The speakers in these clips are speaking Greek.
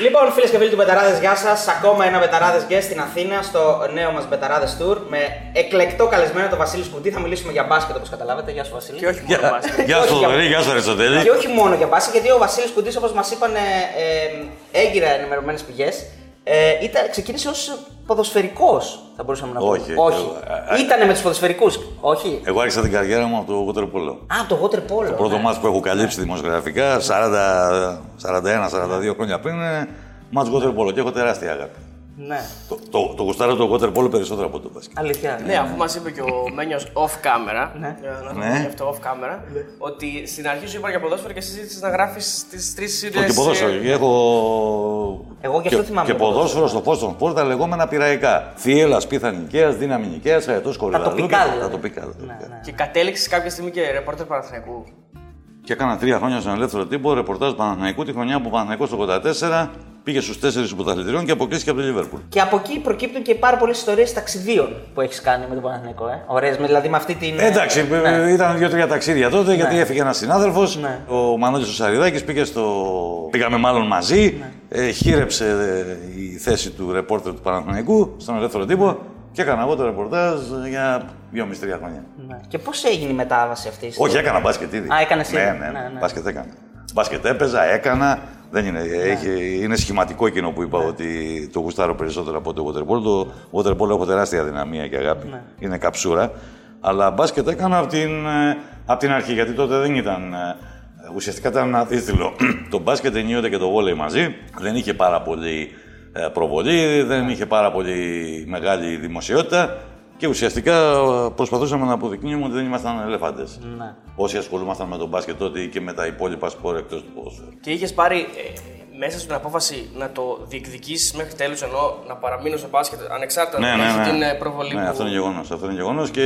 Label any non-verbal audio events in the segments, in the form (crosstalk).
Λοιπόν, φίλες και φίλοι του Μπεταράδες, γεια σας. Ακόμα ένα Μπεταράδες Guest στην Αθήνα, στο νέο μας Μπεταράδες Tour. Με εκλεκτό καλεσμένο τον Βασίλη Σκουτή. Θα μιλήσουμε για μπάσκετ όπως καταλάβατε. Γεια σου, Βασίλη. Και όχι μόνο μπάσκετ. Γεια σου, Θοδωρή, γεια σου, Αριστοτέλη. Και όχι μόνο για μπάσκετ, γιατί ο Βασίλης Κουντή, όπως μας είπαν ε, ε, έγκυρα ενημερωμένες πηγές, ε, ήταν, ξεκίνησε ως ποδοσφαιρικός, θα μπορούσαμε να πούμε. Όχι. όχι. Εγώ, ε, Ήτανε με τους ποδοσφαιρικούς. Όχι. Εγώ άρχισα την καριέρα μου από το water polo. Α, το water polo. Το πρώτο ναι. μάτς που έχω καλύψει δημοσιογραφικά, 41-42 χρόνια πριν, είναι μάτς water polo και έχω τεράστια αγάπη. Ναι. Το, το, το γουστάρω το water polo περισσότερο από το μπάσκετ. Αλήθεια. Ναι, αφού μας είπε και ο Μένιος off camera, Ναι. για να το Ναι. πούμε γι' αυτό off camera, ότι στην αρχή σου είπα για ποδόσφαιρο και συζήτησε να γράφεις τις τρεις σειρές. Και ποδόσφαιρο. Και έχω. Εγώ γι' αυτό και, θυμάμαι Και το ποδόσφαιρο στο φως των σπορ τα λεγόμενα πυραϊκά. Θίελα, πίθα νικαία, δύναμη νικαία, αετό κορυδαλού. τοπικά και- δηλαδή. Τα τοπικά. τα Ναι, τοπικά. ναι. Και κατέληξες κάποια στιγμή και ρεπόρτερ Παναθηναϊκού. Και έκανα τρία χρόνια στον ελεύθερο τύπο ρεπορτάζ Παναθηναϊκού τη χρονιά που ο Παναθηναϊκός το 84 πήγε στους τέσσερις πρωταθλητριών και αποκλείστηκε από το Λίβερπουλ. Και από εκεί προκύπτουν και πάρα πολλές ιστορίες ταξιδίων που έχεις κάνει με τον Παναθηναϊκό. Ε. Ωραίες, δηλαδή με αυτή την. Εντάξει, Ναι. ήταν δύο-τρία ταξίδια τότε γιατί έφυγε ένας συνάδελφος. Ναι. Ο Μανώλης ο Σαριδάκης πήγε στο. Πήγαμε μάλλον μαζί. Ναι. Ε, χείρεψε ε, η θέση του ρεπόρτερ του Παναθηναϊκού στον ελεύθερο τύπο και έκανα εγώ το ρεπορτάζ για δυόμιση-τρία χρόνια. Ναι. Και πώς έγινε η μετάβαση αυτή. Όχι, έκανα μπάσκετ ήδη. Α, έκανες ναι, ήδη. ναι, ναι, Ναι, ναι. Μπάσκετ έκανα. Μπάσκετ έπαιζα, έκανα. Δεν είναι, έχει, είναι σχηματικό εκείνο που είπα ότι το γουστάρω περισσότερο από το waterpolo. Το waterpolo έχω τεράστια δυναμία και αγάπη. Ναι. Είναι καψούρα. Αλλά μπάσκετ έκανα από την, ε, απ' την αρχή, γιατί τότε δεν ήταν... ε, Ουσιαστικά ήταν ένα δίστηλο. (clears throat) το μπάσκετ ενίοτε και το βόλεϊ μαζί. Δεν είχε πάρα πολύ ε, προβολή, δεν είχε πάρα πολύ μεγάλη δημοσιότητα. Και ουσιαστικά ε, προσπαθούσαμε να αποδεικνύουμε ότι δεν ήμασταν ελεφάντες. Ναι. Όσοι ασχολούμασταν με τον μπάσκετ τότε ή και με τα υπόλοιπα σπορ εκτός του ποδοσφαίρου. Και είχες πάρει ε, μέσα στην απόφαση να το διεκδικήσεις μέχρι τέλους, ενώ να παραμείνω στο μπάσκετ ανεξάρτητα Ναι, να ναι, έχει ναι. την ε, προβολή ναι, που. αυτό είναι γεγονός. Αυτό είναι γεγονός και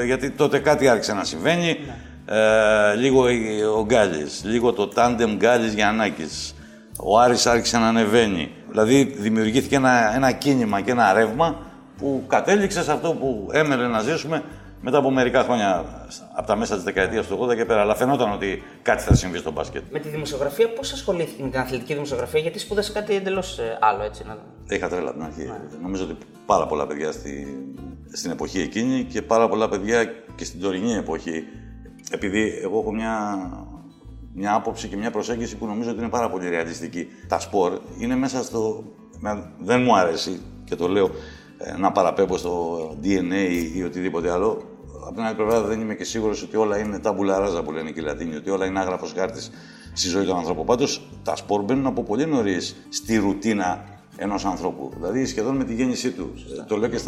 ε, γιατί τότε κάτι άρχισε να συμβαίνει. Ναι. Ε, λίγο η- ο Γκάλης, λίγο το τάντεμ Γκάλης Γιαννάκης. Ο Άρης άρχισε να ανεβαίνει. Δηλαδή δημιουργήθηκε ένα, ένα κίνημα και ένα ρεύμα που κατέληξε σε αυτό που έμελε να ζήσουμε μετά από μερικά χρόνια, από τα μέσα της δεκαετίας του 80 και πέρα. Αλλά φαινόταν ότι κάτι θα συμβεί στο μπάσκετ. Με τη δημοσιογραφία, πώς ασχολήθηκε με την αθλητική δημοσιογραφία, γιατί σπούδασε κάτι εντελώς άλλο έτσι. Να... Είχα τρέλα από την αρχή. Νομίζω ότι πάρα πολλά παιδιά στη, στην εποχή εκείνη και πάρα πολλά παιδιά και στην τωρινή εποχή. Επειδή εγώ έχω μια, μια άποψη και μια προσέγγιση που νομίζω ότι είναι πάρα πολύ ρεαλιστική. Τα σπορ είναι μέσα στο. με- Δεν μου αρέσει και το λέω ε, να παραπέμπω στο DNA ή οτιδήποτε άλλο. Από την άλλη πλευρά δεν είμαι και σίγουρος ότι όλα είναι τάμπουλα ράζα που λένε και οι Λατίνοι, ότι όλα είναι άγραφος χάρτης στη ζωή του ανθρώπου. Πάντως τα σπορ μπαίνουν από πολύ νωρίς στη ρουτίνα ενός ανθρώπου. Δηλαδή σχεδόν με τη γέννησή του. Ε, Το λέω και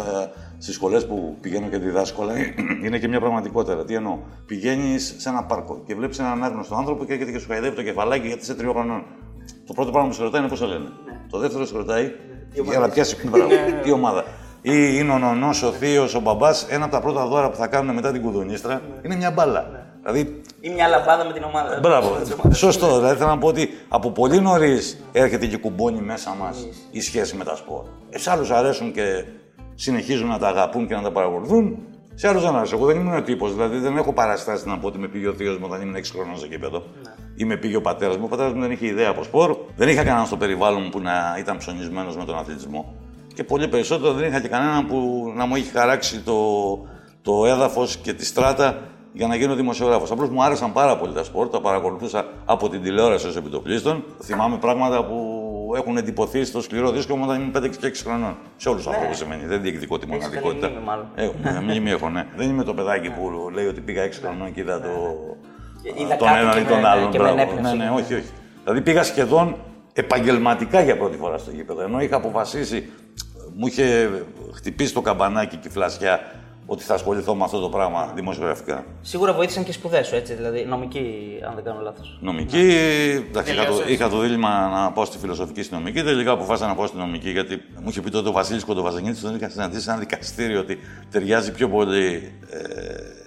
στις σχολές που πηγαίνω και διδάσκω, αλλά (clears throat) είναι και μια πραγματικότητα. Τι εννοώ. Πηγαίνεις σε ένα πάρκο και βλέπεις έναν άγνωστο άνθρωπο και έρχεται και σου χαϊδεύει το κεφαλάκι γιατί είσαι τριών χρονών. Το πρώτο πράγμα που σε ρωτάει είναι πώς σε λένε. Το δεύτερο σε ρωτάει για να πιάσει μπράβο, τι ομάδα. Ή είναι ο νονός, ο θείος, ο μπαμπάς. Ένα από τα πρώτα δώρα που θα κάνουν μετά την κουδουνίστρα είναι μια μπάλα. Δηλαδή Ή μια λαμπάδα με την ομάδα. Μπράβο. Σωστό. Δηλαδή θέλω να πω ότι από πολύ νωρίς έρχεται και κουμπώνει μέσα μας η σχέση με τα σπορ. Ε, σε άλλους αρέσουν και συνεχίζουν να τα αγαπούν και να τα παρακολουθούν. Σε άλλου δεν αρέσουν. Εγώ δεν ήμουν ο τύπος. Δηλαδή δεν έχω παραστάσει να πω ότι με πήγε ο θείος μου όταν ήμουν 6 χρονών στο κήπεδο. Ή με πήγε ο πατέρας μου. Ο πατέρας μου δεν είχε ιδέα από σπορ. Δεν είχα κανέναν στο περιβάλλον μου που να ήταν ψωνισμένος με τον αθλητισμό. Και πολύ περισσότερο δεν είχα και κανέναν που να μου είχε χαράξει το, το έδαφος και τη στράτα για να γίνω δημοσιογράφος. Απλώς μου άρεσαν πάρα πολύ τα σπορ, τα παρακολουθούσα από την τηλεόραση ως επιτοπλίστων. Θυμάμαι πράγματα που έχουν εντυπωθεί στο σκληρό δίσκο μου όταν ήμουν 5 και 6 χρονών. Σε όλους τους ανθρώπους σημαίνει. Δεν διεκδικώ τη Έχεις μοναδικότητα. καλή μνήμη, μάλλον. Έχω, μια μνήμη έχω, ναι. Δεν είμαι το παιδάκι που λέει ότι πήγα 6 χρονών και είδα το. Είδα τον κάτι έναν και ή τον με- άλλον. και με μπράβο. ενέπνευσε. Ναι, ναι, όχι, όχι. Δηλαδή πήγα σχεδόν επαγγελματικά για πρώτη φορά στο γήπεδο. Ενώ είχα αποφασίσει, μου είχε χτυπήσει το καμπανάκι και η φλασιά ότι θα ασχοληθώ με αυτό το πράγμα δημοσιογραφικά. Σίγουρα βοήθησαν και οι σπουδές σου, έτσι, δηλαδή νομική, αν δεν κάνω λάθος. Νομική, εντάξει, είχα το, Τελείωσες. είχα το δίλημα να πάω στη φιλοσοφική στη νομική. Τελικά αποφάσισα να πάω στη νομική γιατί μου είχε πει τότε ο Βασίλης Κοντοβαζανίτη, τον είχα συναντήσει σε ένα δικαστήριο ότι ταιριάζει πιο πολύ ε,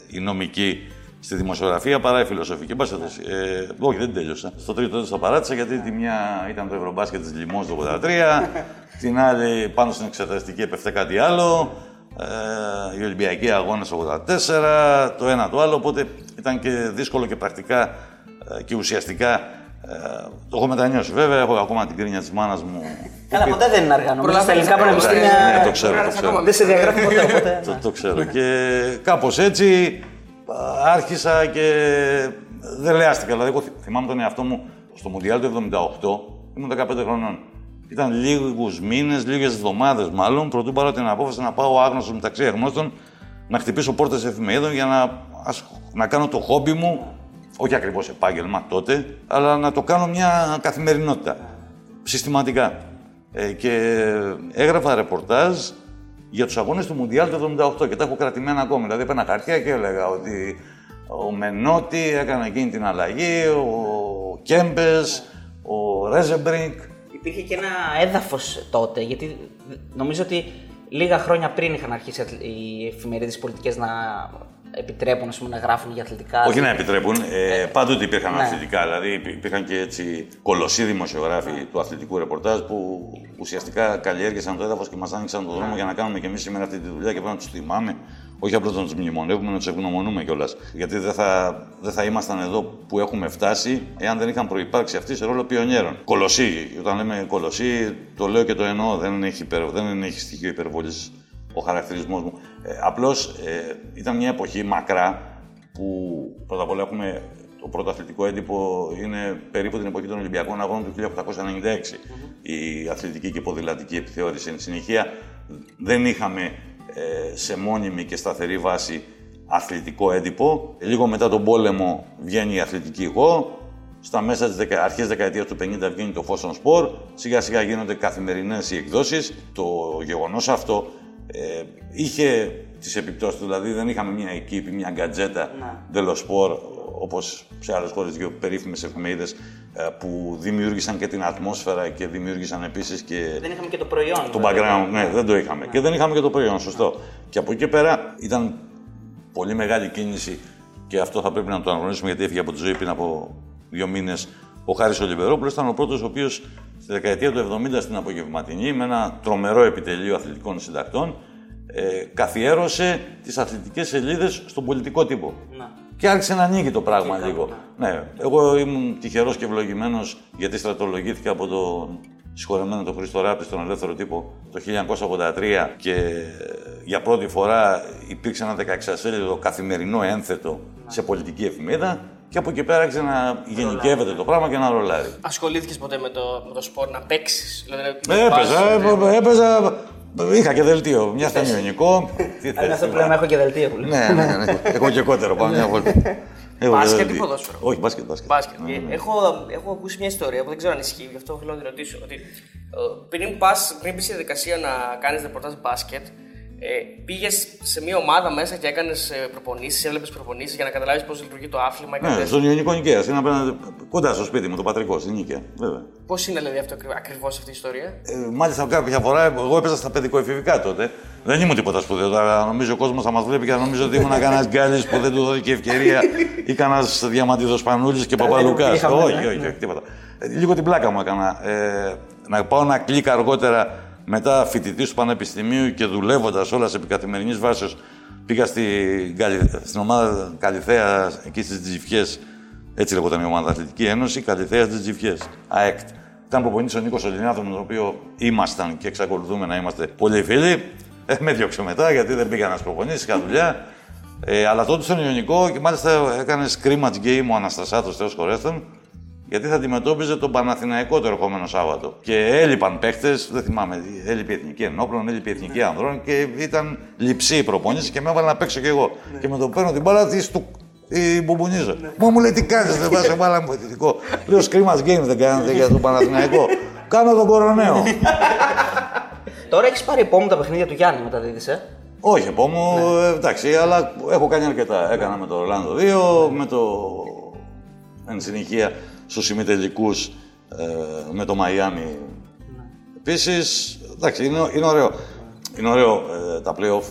η νομική στη δημοσιογραφία παρά η φιλοσοφική. Εν πάση περιπτώσει, ε, όχι, δεν τέλειωσα. Στο τρίτο έτος το παράτησα γιατί τη μια ήταν το Ευρωμπάσκετ της Λιμός το 83, την άλλη πάνω στην εξεταστική έπεφτε κάτι άλλο. Ε, οι Ολυμπιακοί αγώνες το 84, το ένα το άλλο, οπότε ήταν και δύσκολο και πρακτικά ε, και ουσιαστικά Ε, το έχω μετανιώσει βέβαια, έχω ακόμα την κρίνια της μάνας μου. Καλά, ποτέ δεν είναι αργά. Νομίζω στα ελληνικά Προλαβαίνεις πανεπιστήμια. Ναι, το ξέρω, το ξέρω. Δεν σε διαγράφει ποτέ. οπότε, Το, ναι. το ξέρω. Και κάπως έτσι α, άρχισα και δεν λεάστηκα. Δηλαδή, εγώ θυ- θυμάμαι τον εαυτό μου στο Μουντιάλ του 78, ήμουν 15 χρονών. Ήταν λίγους μήνες, λίγες εβδομάδες μάλλον, προτού πάρω την απόφαση να πάω άγνωστος μεταξύ αγνώστων να χτυπήσω πόρτες εφημερίδων για να, ασχ- να κάνω το χόμπι μου, όχι ακριβώς επάγγελμα τότε, αλλά να το κάνω μια καθημερινότητα. Συστηματικά. Ε, και έγραφα ρεπορτάζ για τους αγώνες του Μουντιάλ του 78 και τα έχω κρατημένα ακόμη. Δηλαδή έπαιρνα χαρτιά και έλεγα ότι ο Μενότη έκανε εκείνη την αλλαγή, ο Κέμπες, ο Ρέζεμπρινκ. Υπήρχε και ένα έδαφος τότε, γιατί νομίζω ότι λίγα χρόνια πριν είχαν αρχίσει οι εφημερίδες πολιτικές να επιτρέπουν ας πούμε, να γράφουν για αθλητικά. Όχι να επιτρέπουν, ε, πάντοτε υπήρχαν ναι. αθλητικά. Δηλαδή υπή- υπήρχαν και έτσι κολοσσοί δημοσιογράφοι του αθλητικού ρεπορτάζ που ουσιαστικά καλλιέργησαν το έδαφος και μας άνοιξαν τον δρόμο για να κάνουμε και εμείς σήμερα αυτή τη δουλειά και πρέπει να τους θυμάμαι. Όχι απλώς να τους μνημονεύουμε, να τους ευγνωμονούμε κιόλας. Γιατί δεν θα, δεν θα ήμασταν εδώ που έχουμε φτάσει εάν δεν είχαν προπάρξει αυτοί σε ρόλο πιονιέρων. Κολοσσοί. Όταν λέμε κολοσσοί, το λέω και το εννοώ. Δεν έχει, υπερ, δεν έχει στοιχείο υπερβολής ο χαρακτηρισμός μου. Ε, Απλώς ε, ήταν μια εποχή μακρά που πρώτα απ' όλα έχουμε το πρώτο αθλητικό έντυπο είναι περίπου την εποχή των Ολυμπιακών Αγώνων του 1896. Η αθλητική και ποδηλατική επιθεώρηση. Εν συνεχεία δεν είχαμε ε, σε μόνιμη και σταθερή βάση αθλητικό έντυπο. Λίγο μετά τον πόλεμο βγαίνει η αθλητική εγώ. Στα μέσα της δεκα... αρχές δεκαετίας του 50 βγαίνει το Φόσον Σπορ. Σιγά σιγά γίνονται καθημερινές οι εκδόσεις. Το γεγονός αυτό ε, είχε τις επιπτώσεις του. Δηλαδή δεν είχαμε μια εκείπη, μια γκατζέτα Δελοσπορ όπως σε άλλες χώρες δύο περίφημες εφημερίδες ε, που δημιούργησαν και την ατμόσφαιρα και δημιούργησαν επίσης και Δεν είχαμε και το προϊόν. το βέβαια. background, ναι, δεν το είχαμε. Και δεν είχαμε και το προϊόν, σωστό. Και από εκεί και πέρα ήταν πολύ μεγάλη κίνηση και αυτό θα πρέπει να το αναγνωρίσουμε γιατί έφυγε από τη ζωή πριν από δύο μήνες. Ο Χάρης Ολιβερόπουλο ήταν ο πρώτος ο οποίος στη δεκαετία του 70 στην απογευματινή, με ένα τρομερό επιτελείο αθλητικών συντακτών, ε, καθιέρωσε τις αθλητικές σελίδες στον πολιτικό τύπο. Να. Και άρχισε να ανοίγει το πράγμα Και λίγο. κάπου, Ναι, εγώ ήμουν τυχερός και ευλογημένος γιατί στρατολογήθηκα από τον συγχωρεμένο τον Χρήστο Ράπτη στον ελεύθερο τύπο το 1983 και για πρώτη φορά υπήρξε ένα 16 καθημερινό ένθετο σε πολιτική εφημερίδα και από εκεί πέρα άρχισε να γενικεύεται το πράγμα και να ρολάρει. Ασχολήθηκες ποτέ με το, με το σπορ να παίξεις; Δηλαδή, να Έπαιζα, πας, έπαιζα, έπαιζα, είχα και δελτίο, μια ήταν ιονικό. Τι Είναι θες, αυτό που τι λέμε, έχω και δελτίο που λέμε. Ναι, ναι, ναι. Έχω και κότερο, πάμε μια βόλτα. Έχω και Μπάσκετ ή δελτίο. ποδόσφαιρο; Όχι, μπάσκετ, μπάσκετ. Μπάσκετ. Ναι, ναι, ναι. Έχω, έχω ακούσει μια ιστορία που δεν ξέρω αν ισχύει, γι' αυτό θέλω να τη ρωτήσω. Ότι ε, πριν, πας, πριν μπεις στη διαδικασία να κάνεις ρεπορτάζ μπάσκετ, ε, πήγες σε μια ομάδα μέσα και έκανες προπονήσεις, έβλεπες προπονήσεις για να καταλάβεις πώς λειτουργεί το άθλημα. Ναι, στον Ιωνικό Νικαία. Είναι απέναντι, κοντά στο σπίτι μου, το πατρικό, στην Νίκαια. Βέβαια. Πώς είναι δηλαδή αυτό ακριβώς αυτή η ιστορία; Ε, μάλιστα, κάποια φορά εγώ έπαιζα στα παιδικοεφηβικά τότε. Δεν ήμουν τίποτα σπουδαίο. Τώρα νομίζω ο κόσμος θα μας βλέπει και θα νομίζω ότι ήμουν κανένας γκάλι που δεν του δόθηκε ευκαιρία ή κανένας διαμαντίδος Πανούλης και Παπαλουκά. είχαμε, όχι, ναι. όχι, όχι, τίποτα. Ε, λίγο την πλάκα μου έκανα. Ε, να πάω ένα κλικ αργότερα μετά φοιτητής του Πανεπιστημίου και δουλεύοντας όλας σε καθημερινής βάση. Πήγα στη, στην ομάδα Καλιθέα εκεί στις Τζιφιές. Έτσι λεγόταν η ομάδα Αθλητική Ένωση, Καλιθέα στις Τζιφιές. ΑΕΚΤ. Ήταν προπονητής ο Νίκος Ολυνιάδο, με τον οποίο ήμασταν και εξακολουθούμε να είμαστε πολύ φίλοι. Ε, με διώξε μετά γιατί δεν πήγα να προπονήσει, είχα δουλειά. Ε, αλλά τότε στον Ιωνικό και μάλιστα έκανες scrimmage game ο Αναστασάτος, Θεός χωρέστον, γιατί θα αντιμετώπιζε τον Παναθηναϊκό το ερχόμενο Σάββατο. Και έλειπαν παίχτε, δεν θυμάμαι, έλειπε η Εθνική Ενόπλων, έλειπε η Εθνική Ανδρών και ήταν λειψή η προπόνηση και με έβαλε να παίξω κι εγώ. Και με το παίρνω την μπάλα, τη στου. Η μπουμπουνίζα. Μα μου λέει τι κάνεις, δεν πας σε βάλα μου βοηθητικό. Λέω scrimmage game δεν κάνετε για τον Παναθηναϊκό. Κάνω τον κοροναίο. Τώρα έχεις πάρει επόμενο τα παιχνίδια του Γιάννη μεταδίδεις, ε; Όχι, επόμενο, ε, εντάξει, αλλά έχω κάνει αρκετά. Έκανα με το Ορλάντο 2, με το. εν συνεχεία στους ημιτελικούς ε, με το Μαϊάμι. Επίσης, εντάξει, είναι, είναι ωραίο. Είναι ωραίο ε, τα playoff.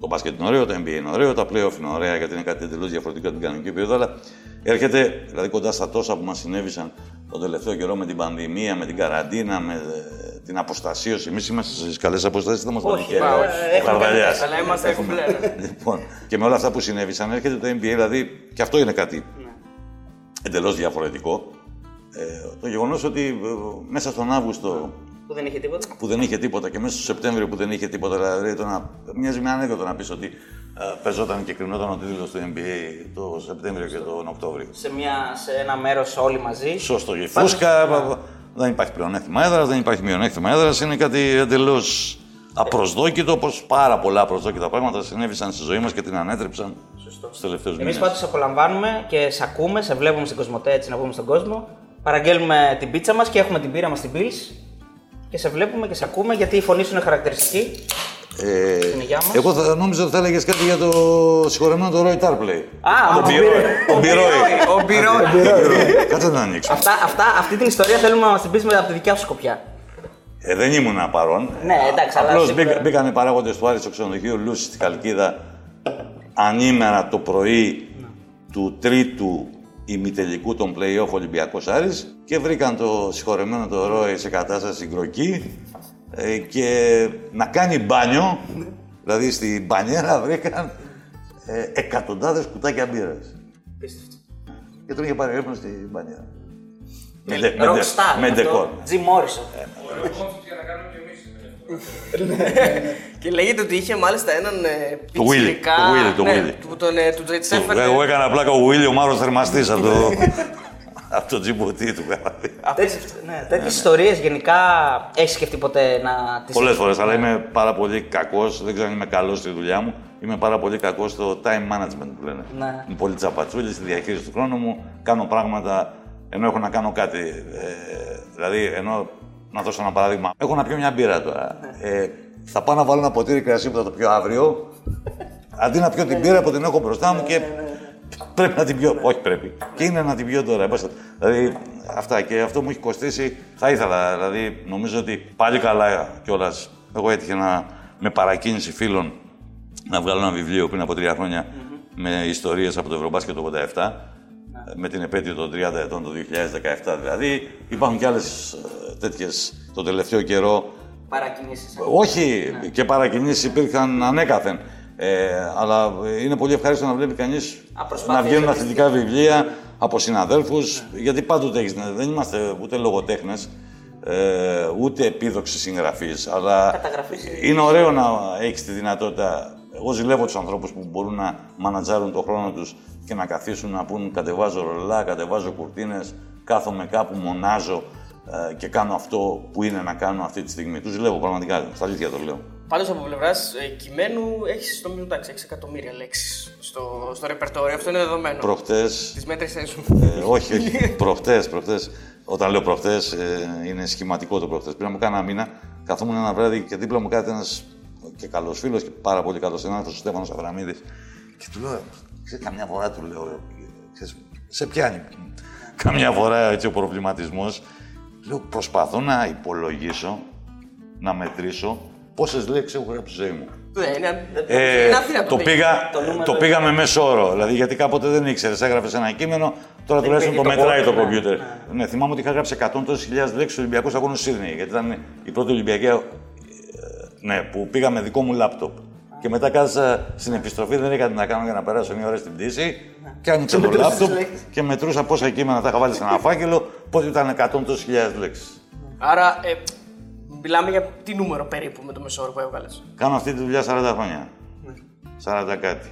Το μπάσκετ είναι ωραίο, το NBA είναι ωραίο, τα playoff είναι ωραία γιατί είναι κάτι εντελώς διαφορετικό από την κανονική περίοδο. Αλλά έρχεται δηλαδή κοντά στα τόσα που μας συνέβησαν τον τελευταίο καιρό με την πανδημία, με την καραντίνα, με ε, την αποστασίωση. Εμείς είμαστε στις καλές αποστάσεις, δεν μας Όχι, χέρι. ε, Ο έχουμε Καρδαλιάς. Αλλά είμαστε Έχουμε. κομπλέ. Λοιπόν, και με όλα αυτά που συνέβησαν έρχεται το NBA, δηλαδή και αυτό είναι κάτι Ναι. εντελώς διαφορετικό. Ε, το γεγονός ότι ε, μέσα στον Αύγουστο Που δεν είχε τίποτα. που δεν είχε τίποτα και μέσα στο Σεπτέμβριο που δεν είχε τίποτα, δηλαδή το να, μοιάζει με ανέκδοτο να πεις ότι ε, παίζονταν και κρινόταν ο τίτλος του NBA το Σεπτέμβριο και τον Οκτώβριο. Σε, μια, σε ένα μέρος όλοι μαζί. Σωστό. Η φούσκα, δεν υπάρχει πλεονέκτημα έδρας, δεν υπάρχει μειονέκτημα έδρας. Είναι κάτι εντελώς απροσδόκητο, όπως πάρα πολλά απροσδόκητα πράγματα συνέβησαν στη ζωή μας και την ανέτρεψαν στους τελευταίους μήνες. Εμεί πάντως σε απολαμβάνουμε και σε ακούμε, σε βλέπουμε στην Κοσμοτέ έτσι να πούμε στον κόσμο. Παραγγέλνουμε την πίτσα μας και έχουμε την πύρα μας στην Bills. Και σε βλέπουμε και σε ακούμε γιατί η φωνή σου είναι χαρακτηριστική. Ε, Στην υγειά μας. εγώ θα νόμιζα ότι θα έλεγες κάτι για το συγχωρεμένο το Roy Tarpley. Α, τον ο Μπιρόι. Ο Μπιρόι. Ο Μπυρό. Κάτσε να ανοίξω. Αυτά, αυτά, αυτή την ιστορία θέλουμε να μας την πεις από τη δικιά σου σκοπιά. Ε, δεν ήμουν παρόν. Ναι, εντάξει, αλλά Απλώς σίγουρα- μπήκαν οι παράγοντες του Άρη στο ξενοδοχείο Λούση στη Χαλκίδα ανήμερα το πρωί του τρίτου ημιτελικού των play-off Ολυμπιακός Άρης και βρήκαν το συγχωρεμένο το Ρόι σε κατάσταση γκροκή ε, και να κάνει μπάνιο, δηλαδή στην μπανιέρα βρήκαν ε, εκατοντάδες κουτάκια μπύρας. Και τον είχε πάρει ρεύμα στην μπανιέρα. Με, ντε- με, ντε- Rockstar. με ντεκόρ. Jim Morrison. Και λέγεται ότι είχε μάλιστα έναν ε, Το Willy, πιτσιρικά... το Willy, το ναι, Willy. Που τον, ε, του τους έφερνε... Εγώ έκανα πλάκα ο Βίλιο Μάρος θερμαστής από το, (laughs) από το τζιμπουτί του. ναι, Τέτοιες ιστορίες γενικά έχεις σκεφτεί ποτέ να τι. Πολλές φορές, αλλά είμαι πάρα πολύ κακός. Δεν ξέρω αν είμαι καλός στη δουλειά μου. Είμαι πάρα πολύ κακός στο time management που λένε. Ναι. Είμαι πολύ τσαπατσούλης στη διαχείριση του χρόνου μου. Κάνω πράγματα ενώ έχω να κάνω κάτι. Ε, δηλαδή, ενώ να δώσω ένα παράδειγμα. Έχω να πιω μια μπύρα τώρα. Ε, θα πάω να βάλω ένα ποτήρι κρασί που θα το πιω αύριο. Αντί να πιω την μπύρα που την έχω μπροστά μου και πρέπει να την πιω. Όχι πρέπει. Και είναι να την πιω τώρα. Μπας- Δηλαδή αυτά και αυτό μου έχει κοστίσει. Θα ήθελα. Δηλαδή νομίζω ότι πάλι καλά κιόλας. Εγώ έτυχε να με παρακίνηση φίλων να βγάλω ένα βιβλίο πριν από τρία χρόνια με ιστορίες από το Ευρωμπάσκετ το 87 με την επέτειο των 30 ετών το 2017 δηλαδή. Υπάρχουν κι άλλες ε, τέτοιες το τελευταίο καιρό Παρακινήσεις. όχι, και παρακινήσεις υπήρχαν ανέκαθεν. Ε, αλλά είναι πολύ ευχάριστο να βλέπει κανείς Απροσπάθειες να βγαίνουν επίσης. αθλητικά βιβλία από συναδέλφους. Γιατί πάντοτε έχεις, δεν είμαστε ούτε λογοτέχνες, ε, ούτε επίδοξοι συγγραφείς. Αλλά Καταγραφείς. είναι ωραίο να έχεις τη δυνατότητα. Εγώ ζηλεύω τους ανθρώπους που μπορούν να μανατζάρουν τον χρόνο τους και να καθίσουν να πούν κατεβάζω ρολά, κατεβάζω κουρτίνες, κάθομαι κάπου, μονάζω ε, και κάνω αυτό που είναι να κάνω αυτή τη στιγμή. Τους ζηλεύω πραγματικά. Στα αλήθεια το λέω. Πάντως από πλευράς ε, κειμένου έχεις νομίζω εντάξει, 6 εκατομμύρια λέξεις στο, στο ρεπερτόριο. Αυτό είναι δεδομένο. Προχτέ. Τις μέτρησέ σου. Ε, όχι, όχι. προχτές, προχτές. Όταν λέω προχτές, ε, είναι σχηματικό το προχτές. Πριν από κάνα μήνα, καθόμουν ένα βράδυ και δίπλα μου κάτι ένας και καλός φίλος και πάρα πολύ καλός συνάδελφος, ο Στέφανος Αβραμίδης. Και του λέω, ξέρει, καμιά φορά του λέω, ξέρεις, σε πιάνει. Καμιά φορά έτσι ο προβληματισμός. Λέω, προσπαθώ να υπολογίσω, να μετρήσω πόσες λέξεις έχω γράψει στη ζωή μου. Ναι, είναι, Ε, είναι αθήνα το, πήγα, Το νούμερο το πήγα με μέσο όρο. Δηλαδή, γιατί κάποτε δεν ήξερες, έγραφες ένα κείμενο, τώρα τουλάχιστον το πήγε το μετράει το κόμμα, κομπιούτερ. Ναι, θυμάμαι ότι είχα γράψει 100 τόσε χιλιάδες λέξεις στους Ολυμπιακούς Αγώνες του Σίδνεϊ. Γιατί ήταν η πρώτη Ολυμπιακή. ε, Ναι, που πήγα με δικό μου λάπτοπ. Και μετά κάθισα στην επιστροφή, δεν είχα τι να κάνω για να περάσω μια ώρα στην πτήση. Και άνοιξα το μετρούσες λάπτοπ τις λέξεις. και μετρούσα πόσα κείμενα τα είχα βάλει σε ένα φάκελο, πότε ήταν 100 τόσε χιλιάδε λέξεις. Άρα, ε, μιλάμε για τι νούμερο περίπου με το μεσόωρο που έβγαλες. Κάνω αυτή τη δουλειά 40 χρόνια. 40 κάτι.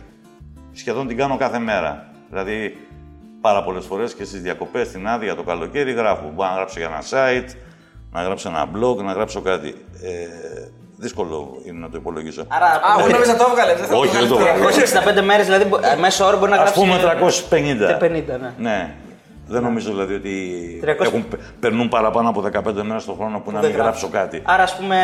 Σχεδόν την κάνω κάθε μέρα. Δηλαδή, πάρα πολλές φορές και στις διακοπές, στην άδεια, το καλοκαίρι γράφω. Μπορώ να γράψω για ένα site, να γράψω ένα blog, να γράψω κάτι. Ε, δύσκολο είναι να το υπολογίσω. Άρα, Α, εγώ νόμιζα το έβγαλε. Όχι, δεν το έβγαλα. όχι 65 μέρες, δηλαδή μπο- ε, μέσο όρο μπορεί να Α γράψει. πούμε 350. 350, ναι. Ναι. Δεν νομίζω δηλαδή ότι 300. έχουν, περνούν παραπάνω από 15 μέρες το χρόνο που να μην Δεν γράψω γράφει. κάτι. Άρα, ας πούμε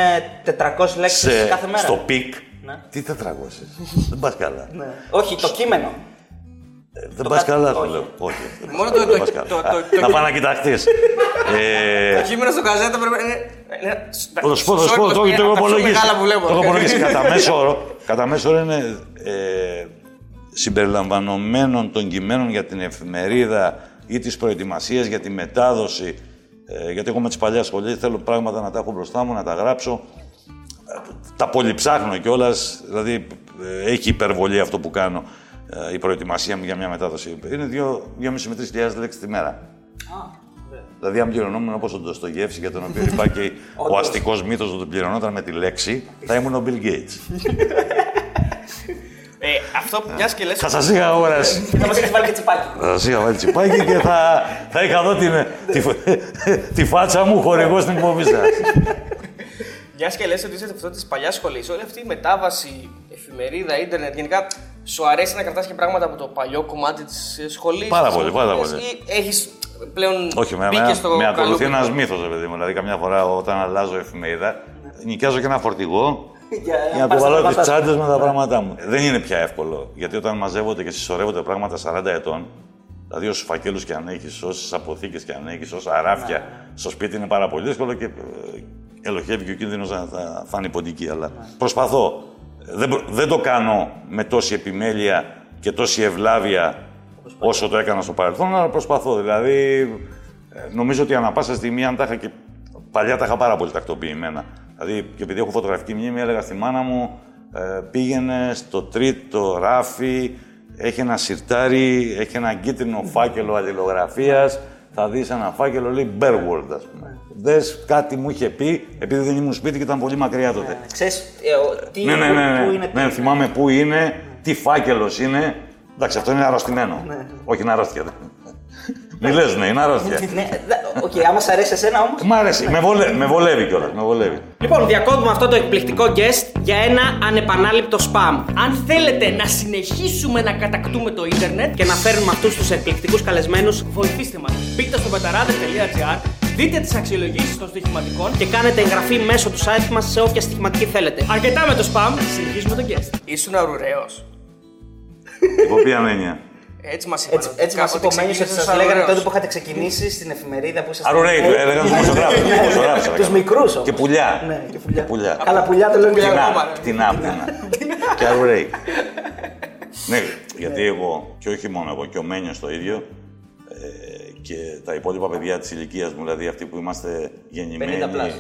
400 λέξεις Σε- κάθε μέρα. στο πικ. Ναι. Τι 400. δεν πας καλά. Ναι. Όχι, το κείμενο. Ε, Δεν πας καλά, σου λέω. Όχι. Μόνο δεν το- το- πας καλά. το- το- Α, το- Να πάει να κοιταχτείς. Το κείμενο στο καζέτα πρέπει να είναι. είναι- Θα σου πω, θα σου sorry, πω, το το είναι έχω από τα πιο υπολογίσει. μεγάλα που βλέπω. Το έχω υπολογίσει. Κατά μέσο όρο, κατά μέσο όρο είναι ε, συμπεριλαμβανομένων των κειμένων για την εφημερίδα ή τις προετοιμασίες για τη μετάδοση. Ε, γιατί εγώ με τις παλιές σχολές θέλω πράγματα να τα έχω μπροστά μου, να τα γράψω. Ε, Τα πολυψάχνω κιόλας, δηλαδή ε, έχει υπερβολή αυτό που κάνω ε, η προετοιμασία μου για μια μετάδοση. Είναι 2.500 με 3.000 λέξεις τη μέρα. Δηλαδή Δηλαδή, αν πληρωνόμουν όπως ο Ντοστογεύση, για τον οποίο υπάρχει (laughs) ο αστικός μύθος ότι πληρωνόταν με τη λέξη, θα ήμουν ο Bill Gates. Ε, αυτό μιας και λες. θα σας είχα αγοράσει. Θα μας έχει βάλει και τσιπάκι. Θα σας είχα βάλει τσιπάκι και θα, θα είχα δω την, τη, τη φάτσα μου χορηγό στην εκπομπή σα. Μιας και λες ότι είσαι αυτό της παλιάς σχολής, όλη αυτή η μετάβαση, εφημερίδα, ίντερνετ, γενικά σου αρέσει να κρατάς και πράγματα από το παλιό κομμάτι της σχολής. Πάρα πολύ, πάρα πολύ. Έχεις πλέον. Όχι, με, μπήκες με, στο με ακολουθεί καλό ένας μύθος, παιδί μου. Δηλαδή, καμιά φορά όταν αλλάζω εφημερίδα, νοικιάζω και ένα φορτηγό για να του βάλω τις τσάντες με τα πράγματά μου. Δεν είναι πια εύκολο. Γιατί όταν μαζεύονται και συσσωρεύονται πράγματα 40 ετών, δηλαδή όσου φακέλους και αν έχει, όσε αποθήκες και αν έχει, όσα αράφια στο σπίτι είναι πάρα πολύ δύσκολο και ε, ελοχεύει και ο κίνδυνος να θα φάνει ποντική. Αλλά προσπαθώ. Δεν, προ- δεν το κάνω με τόση επιμέλεια και τόση ευλάβεια όσο το έκανα στο παρελθόν, αλλά προσπαθώ. Δηλαδή, ε, νομίζω ότι ανά πάσα στιγμή, αν τα είχα και. Παλιά τα είχα πάρα πολύ τακτοποιημένα. Δηλαδή, και επειδή έχω φωτογραφική μνήμη, έλεγα στη μάνα μου, ε, πήγαινε στο τρίτο ράφι, έχει ένα σιρτάρι, έχει ένα κίτρινο φάκελο αλληλογραφίας. Θα δεις ένα φάκελο, λέει Berword, ας πούμε. Δες κάτι μου είχε πει, επειδή δεν ήμουν σπίτι και ήταν πολύ μακριά τότε. Ξέρεις, ε, ο- τι, Ναι, ναι, ναι. ναι. πού είναι ναι, τι. θυμάμαι πού είναι, τι φάκελος είναι. Εντάξει, αυτό είναι αρρωστημένο. Όχι, είναι αρρώστια. Μη λες, ναι, είναι αρρώστια. Ναι, δε- οκ, άμα σ' αρέσει εσένα όμως. Μ' αρέσει, με, βολε... με βολεύει κιόλας. Με βολεύει. Λοιπόν, διακόπτουμε αυτό το εκπληκτικό guest για ένα ανεπανάληπτο spam. Αν θέλετε να συνεχίσουμε να κατακτούμε το ίντερνετ, Και να φέρνουμε αυτούς τους εκπληκτικούς καλεσμένους βοηθήστε μας. Μπείτε στο betarades.gr, δείτε τις αξιολογήσεις των στοιχηματικών και κάνετε εγγραφή μέσω του site μας σε όποια στοιχηματική θέλετε. Αρκετά με το spam, συνεχίζουμε τον guest. Ήσουν αρουραίο. Υπό ποια έννοια; Έτσι μας είπαν. Έτσι, έτσι μας είπε ο Μένιος ότι σας λέγανε τότε που είχατε ξεκινήσει στην εφημερίδα που ήσασταν. Αρουραίοι, του έλεγαν του δημοσιογράφου. Τους μικρούς Και πουλιά. Ναι, και πουλιά. πουλιά. Καλά, πουλιά το λένε Πτηνά, ακόμα, ναι. πτηνά, πτηνά. Και αρουραίοι. Ναι, γιατί εγώ, και όχι μόνο εγώ, και ο Μένιος το ίδιο, ε, και τα υπόλοιπα παιδιά της ηλικίας μου, δηλαδή αυτοί που είμαστε γεννημένοι... 50 plus.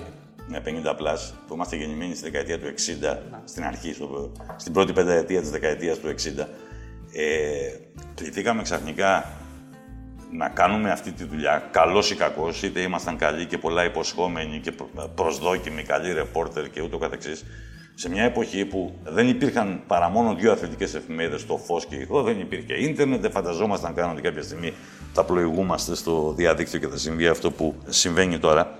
Ναι, 50 plus, που είμαστε γεννημένοι στη δεκαετία του 60, στην αρχή, στο, στην πρώτη πενταετία της δεκαετίας του 60, ε, κληθήκαμε ξαφνικά να κάνουμε αυτή τη δουλειά, καλώς ή κακώς, είτε ήμασταν καλοί και πολλά υποσχόμενοι και προ- προσδόκιμοι, καλοί ρεπόρτερ και ούτω καθεξής, σε μια εποχή που δεν υπήρχαν παρά μόνο δύο αθλητικές εφημερίδες, το Φως και η Ηχώ, δεν υπήρχε ίντερνετ, δεν φανταζόμασταν καν ότι κάποια στιγμή θα πλοηγούμαστε στο διαδίκτυο και θα συμβεί αυτό που συμβαίνει τώρα.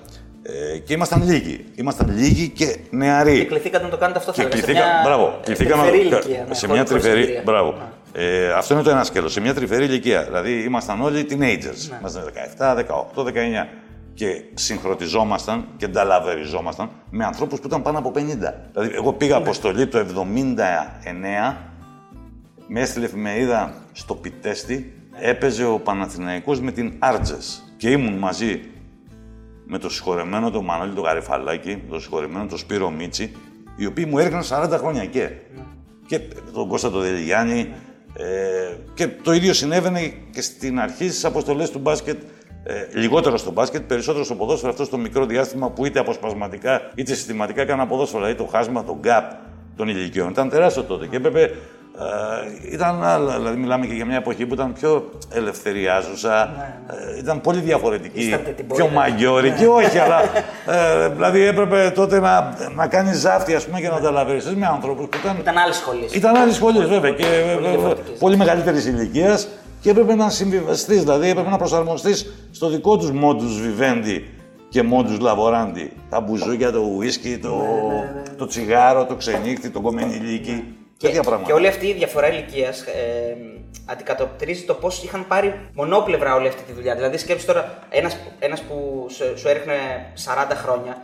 Ε, και ήμασταν λίγοι. Ήμασταν λίγοι και νεαροί. Και κληθήκατε να το κάνετε αυτό, θα Και έλεγα. σε κληθήκα, μια μπράβο, κληθήκα να- τρυφερή ηλικία, ναι, σε χωρίς- μια χωρίς τρυφερή, εμπειρία. μπράβο. Ε, αυτό είναι το ένα σκέλος. Σε μια τρυφερή ηλικία. Δηλαδή ήμασταν όλοι teenagers. Ναι. Ήμασταν 17, 18, 19. Και συγχρονιζόμασταν και νταλαβεριζόμασταν με ανθρώπους που ήταν πάνω από 50. Δηλαδή, εγώ πήγα Ναι. αποστολή το 79, με έστειλε εφημερίδα στο Πιτέστη, έπαιζε ο Παναθηναϊκός με την Άρτζες. Και ήμουν μαζί με το συγχωρεμένο τον Μανώλη τον Γαριφαλάκη, με το συγχωρεμένο τον Σπύρο Μίτσι, οι οποίοι μου έριχναν 40 χρόνια και. Και τον Κώστα τον Δελιγιάννη. Ε, και το ίδιο συνέβαινε και στην αρχή στις αποστολές του μπάσκετ. Ε, λιγότερο στο μπάσκετ, περισσότερο στο ποδόσφαιρο, αυτό στο μικρό διάστημα που είτε αποσπασματικά είτε συστηματικά έκανα ποδόσφαιρο. Δηλαδή το χάσμα, το gap των ηλικιών ήταν τεράστιο τότε και έπρεπε. Ε, ήταν άλλα, δηλαδή μιλάμε και για μια εποχή που ήταν πιο ελευθεριάζουσα, ε, ήταν πολύ διαφορετική, Ήσταν την πιο πορεία. μαγιόρικη, όχι, αλλά (laughs) ε, δηλαδή έπρεπε τότε να, να κάνεις ζάφτη ας πούμε, και να τα λαβεριστείς με άνθρωπους που ήταν Ήταν άλλη σχολής. ήταν άλλη σχολής, βέβαια, και ε, ε, διαφορετικές. πολύ μεγαλύτερης ηλικίας και έπρεπε να συμβιβαστείς, δηλαδή έπρεπε να προσαρμοστείς στο δικό τους modus vivendi και modus laborandi. Τα μπουζούκια, το ουίσκι, το, το τσιγάρο, το ξενύχτη, το κομμενιλίκι. Και, τέτοια πράγματα. και όλη αυτή η διαφορά ηλικίας ε, αντικατοπτρίζει το πώς είχαν πάρει μονόπλευρα όλη αυτή τη δουλειά. Δηλαδή, σκέψτε τώρα ένα ένας που σου, σου έριχνε 40 χρόνια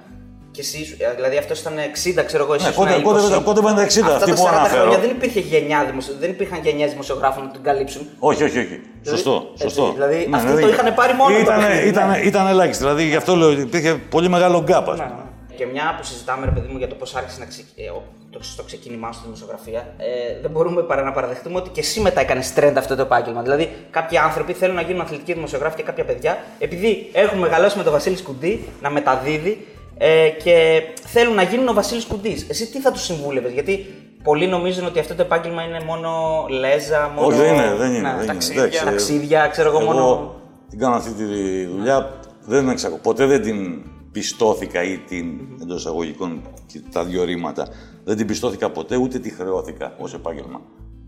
και εσύ, σου- ε, δηλαδή αυτός ήταν 60, ξέρω εγώ, εσύ Ναι, ήσουν πότε- 20. πότε- πότε ήταν τα 60, Αυτά αυτοί τα που 40 αναφέρω. χρόνια δεν υπήρχε γενιά δημοσιο... δεν υπήρχαν γενιές δημοσιογράφων να τον καλύψουν. Όχι, όχι, όχι. Σωστό, έτσι, σωστό. δηλαδή, αυτοί το είχαν πάρει μόνο το Ήταν, παιχνίδι, ήταν, ναι. ήταν ελάχιστοι. Δηλαδή γι' αυτό λέω ότι υπήρχε πολύ μεγάλο γκάπ. ας πούμε. Και μια που συζητάμε, ρε παιδί μου, για το πώς άρχισε να ξε... ε, ο- το, στο ξεκίνημά σου στη δημοσιογραφία, ε, δεν μπορούμε παρά να παραδεχτούμε ότι και εσύ μετά έκανες trend αυτό το επάγγελμα. Δηλαδή, κάποιοι άνθρωποι θέλουν να γίνουν αθλητικοί δημοσιογράφοι και κάποια παιδιά, επειδή έχουν μεγαλώσει με τον Βασίλη Σκουντή να μεταδίδει ε, και θέλουν να γίνουν ο Βασίλης Κουντής. Εσύ τι θα τους συμβούλευες, Γιατί πολλοί νομίζουν ότι αυτό το επάγγελμα είναι μόνο λέζα, μόνο. Όχι, δεν είναι, δεν είναι. να, δεν είναι. ταξίδια, Εντάξει, ταξίδια, ξέρω εγώ, μόνο. την κάνω αυτή τη δουλειά δεν εξακο... ποτέ δεν την πιστώθηκα ή την εντός εισαγωγικών και τα δύο ρήματα. Δεν την πιστώθηκα ποτέ, ούτε τη χρεώθηκα ως επάγγελμα.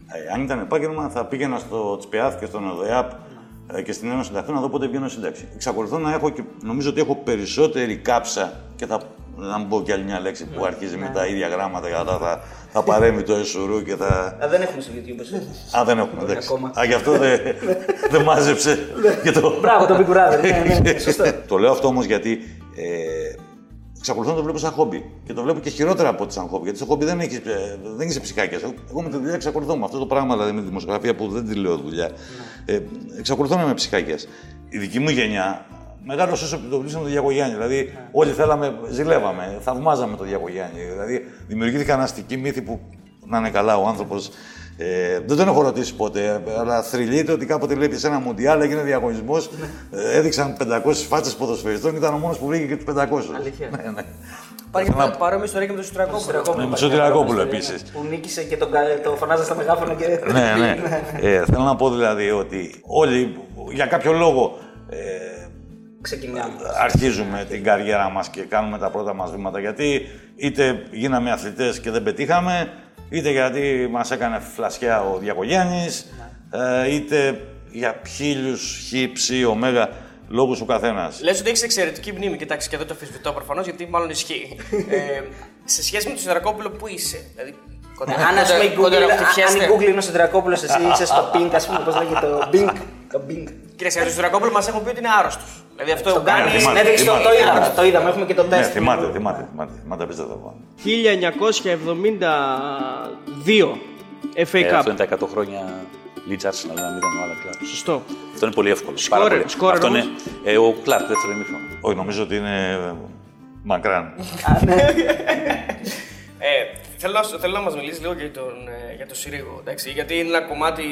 Ε, αν ήταν επάγγελμα, θα πήγαινα στο Τσπιάθ και στον ΟΔΕΑΠ ε, και στην Ένωση Συντακτών να δω πότε βγαίνω σύνταξη. Εξακολουθώ να έχω και νομίζω ότι έχω περισσότερη κάψα και θα να μην πω κι άλλη μια λέξη που αρχίζει με τα ίδια γράμματα και θα, θα, θα παρέμει το εσουρού και θα. Α, δεν έχουμε στο YouTube εσύ. Α, δεν έχουμε. εντάξει. Α, γι' αυτό δεν δεν μάζεψε. και το... Μπράβο, το Big Brother. ναι, ναι, (laughs) σωστό. το λέω αυτό όμως γιατί ε, εξακολουθώ να το βλέπω σαν χόμπι. Και το βλέπω και χειρότερα από ότι σαν χόμπι. Γιατί στο χόμπι δεν, έχεις, ε, δεν είσαι ψυχάκια. Εγώ με τη δουλειά εξακολουθώ με αυτό το πράγμα, δηλαδή με τη δημοσιογραφία που δεν τη λέω δουλειά. Ε, εξακολουθώ να είμαι ψυχάκιας. Η δική μου γενιά μεγάλος όσο επιτοπλίσαμε το Διακογιάννη. Δηλαδή, όλοι θέλαμε, ζηλεύαμε, θαυμάζαμε το Διακογιάννη. Δηλαδή, δημιουργήθηκαν αστικοί μύθοι που να είναι καλά ο άνθρωπος. Ε, δεν τον έχω ρωτήσει ποτέ, αλλά θρυλείται ότι κάποτε βλέπει σε ένα μουντιάλ, έγινε διαγωνισμός. ε, έδειξαν 500 φάτσες ποδοσφαιριστών και ήταν ο μόνος που βρήκε και τους 500. Αλήθεια. ναι, ναι. Υπάρχει μια παρόμοια ιστορία και με τον Σουτρακόπουλο. Ναι, με τον Σωτηρακόπουλο επίσης. Που νίκησε και τον, κα- το φωνάζα στα μεγάφωνα και. ναι, ναι. (laughs) Ε, θέλω να πω δηλαδή ότι όλοι για κάποιο λόγο ε, Ξεκινάμε. αρχίζουμε την καριέρα μας και κάνουμε τα πρώτα μας βήματα γιατί είτε γίναμε αθλητές και δεν πετύχαμε, είτε γιατί μας έκανε φλασιά ο Διακογιάννης, ε, είτε για χίλιους, χι, ψι, ωμέγα, λόγους ο καθένας. Λες ότι έχεις εξαιρετική μνήμη, κοιτάξτε και εδώ το αμφισβητώ προφανώς γιατί μάλλον ισχύει. (laughs) ε, σε σχέση με τον Σιδερακόπουλο, πού είσαι, δηλαδή. Κοντά, Αν ας πούμε η κοντά- Google, κοντά- αν η χτυπιέστε. Google είναι ο Σεντρακόπουλος, εσύ είσαι στο Pink, ας πούμε, πώς λέγεται το Bing. Το Bing. Κύριε Σιδερακόπουλο, τον Σιδερακόπουλο μας έχουν πει ότι είναι άρρωστος. Δηλαδή αυτό Τον κάνει θυμάμαι, συνέντευξη, το, θυμάμαι, το είδαμε, θυμάμαι. το είδαμε, έχουμε και το Ναι, τεστ. θυμάται, θυμάται, θυμάται, θυμάται, απίστευτα πάνω. 1972 FA Ε, Cup. αυτό είναι τα 100 χρόνια Leeds Arsenal, ένα μηδέν ο Άλαν Κλάρκ. Σωστό. Αυτό είναι πολύ εύκολο. Σκόρερ, πάρα πολύ. σκόρερ αυτό είναι όμως. ε, ο Κλάρκ, δεύτερο ημίχρονο. Όχι, νομίζω ότι είναι ε, μακράν. (laughs) Ε, θέλω, να, θέλω να μας μιλήσεις λίγο για τον, ε, για τον Συρίγο. Εντάξει, γιατί είναι ένα κομμάτι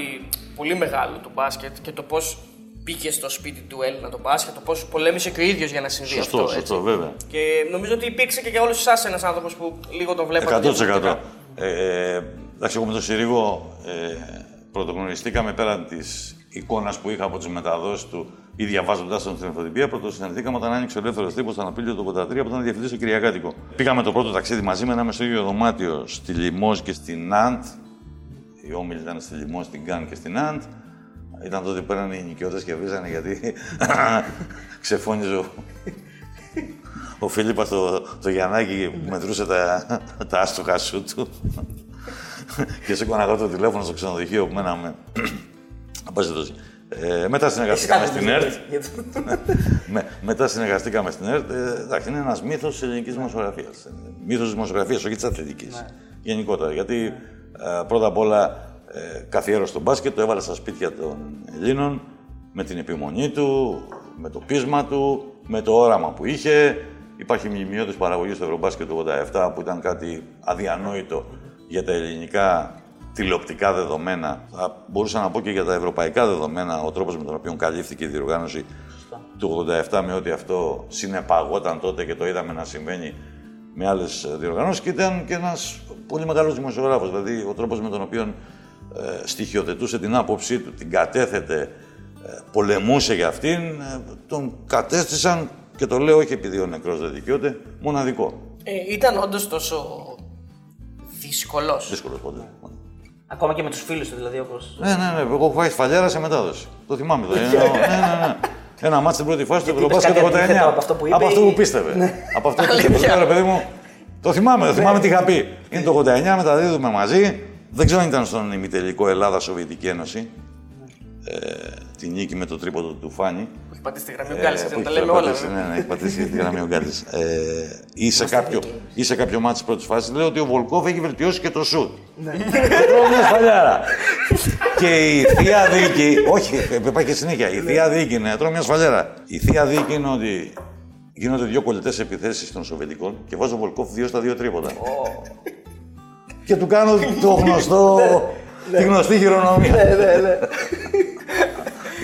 πολύ μεγάλο του μπάσκετ και το πώς μπήκε στο σπίτι του Έλληνα το μπάσκετ, το πώς πολέμησε και ο ίδιος για να συμβεί Σωστό, αυτό. σωστό, έτσι. βέβαια. Και νομίζω ότι υπήρξε και για όλους εσάς ένας άνθρωπος που λίγο τον βλέπατε. 100%. διαφορετικά. Ε, εντάξει, εγώ με τον Συρίγο ε, πρωτογνωριστήκαμε πέραν της εικόνας που είχα από τις μεταδόσεις του ή διαβάζοντα τον στην εφοδηπία. Πρωτοσυναντηθήκαμε όταν άνοιξε ο ελεύθερος τύπος στον Απρίλιο του 1983 που ήταν διευθυντής στο Κυριακάτικο. Πήγαμε το πρώτο ταξίδι μαζί με ένα στο ίδιο δωμάτιο στη Λιμό και στην Ναντ. Οι όμιλοι ήταν στη Λιμό, στην Γκάν και στην Ναντ. Ήταν τότε που πέρανε οι νοικιώτες και βρίζανε γιατί (laughs) ξεφώνιζε ο, (laughs) ο Φίλιππας το, το Γιαννάκι που μετρούσε τα, τα άστοχα σου του. (laughs) και σήκωνα εγώ το τηλέφωνο στο ξενοδοχείο που μέναμε. (clears throat) Απέσχετος. Ε, μετά συνεργαστήκαμε στην ΕΡΤ. με, (laughs) μετά συνεργαστήκαμε στην ΕΡΤ. Ε, εντάξει, είναι ένας μύθος της ελληνικής δημοσιογραφίας. Μύθος της δημοσιογραφίας, όχι της αθλητικής. Γενικότερα. Γιατί ε, πρώτα απ' όλα ε, καθιέρωσε τον μπάσκετ, το έβαλε στα σπίτια των Ελλήνων με την επιμονή του, με το πείσμα του, με το όραμα που είχε. Υπάρχει μνημειώδης παραγωγής στο Ευρωμπάσκετ του 87 που ήταν κάτι αδιανόητο για τα ελληνικά τηλεοπτικά δεδομένα. Θα μπορούσα να πω και για τα ευρωπαϊκά δεδομένα, ο τρόπος με τον οποίο καλύφθηκε η διοργάνωση του 87 με ότι αυτό συνεπαγόταν τότε και το είδαμε να συμβαίνει με άλλες διοργανώσεις και ήταν και ένας πολύ μεγάλος δημοσιογράφος. Δηλαδή, ο τρόπος με τον οποίο ε, στοιχειοθετούσε την άποψή του, την κατέθετε, ε, πολεμούσε για αυτήν, ε, τον κατέστησαν και το λέω όχι επειδή ο νεκρός δεν δικαιούται, μοναδικό. Ε, ήταν όντως τόσο δύσκολος. Δύσκολος πότε. Ακόμα και με τους φίλους του δηλαδή όπως... Ναι, ναι, ναι. Εγώ έχω φάει σφαλιάρα σε μετάδοση. Το θυμάμαι. Το, ναι, ναι, ναι. Ένα μάτι στην πρώτη φάση του Γιατί είπες Ευρωμπάσκετ το κάτι 89. αντίθετο από αυτό που είπε Από αυτό ή- που πίστευε. Από αυτό που πίστευε. Ρε παιδί μου, το θυμάμαι, το θυμάμαι τι είχα πει. Είναι το 89, μεταδίδουμε μαζί. Δεν ξέρω αν ήταν στον ημιτελικό Ελλάδα-Σοβιετική Ένωση. Ε, τη νίκη με το τρίποντο του Φάνη. Έχει πατήσει τη γραμμή ο Ε, Γκάλης, που έτσι να τα έχει λέμε όλα. πατήσει, Ναι, ναι, έχει πατήσει τη γραμμή ο Γκάλης. Ε, ή, σε κάποιο, ή σε κάποιο μάτι της πρώτης φάσης λέω ότι ο Βολκόφ έχει βελτιώσει και το σουτ. Ναι. Και τρώω μια σφαλιάρα. και η θεία δίκη, όχι, υπάρχει και συνέχεια. Η θεία δίκη είναι, τρώω μια σφαλιάρα. Η θεία δίκη είναι ότι γίνονται δύο κολλητές επιθέσεις των Σοβιετικών και βάζω Βολκόφ δύο στα δύο τρίποτα. και του κάνω το γνωστό, τη γνωστή χειρονομία.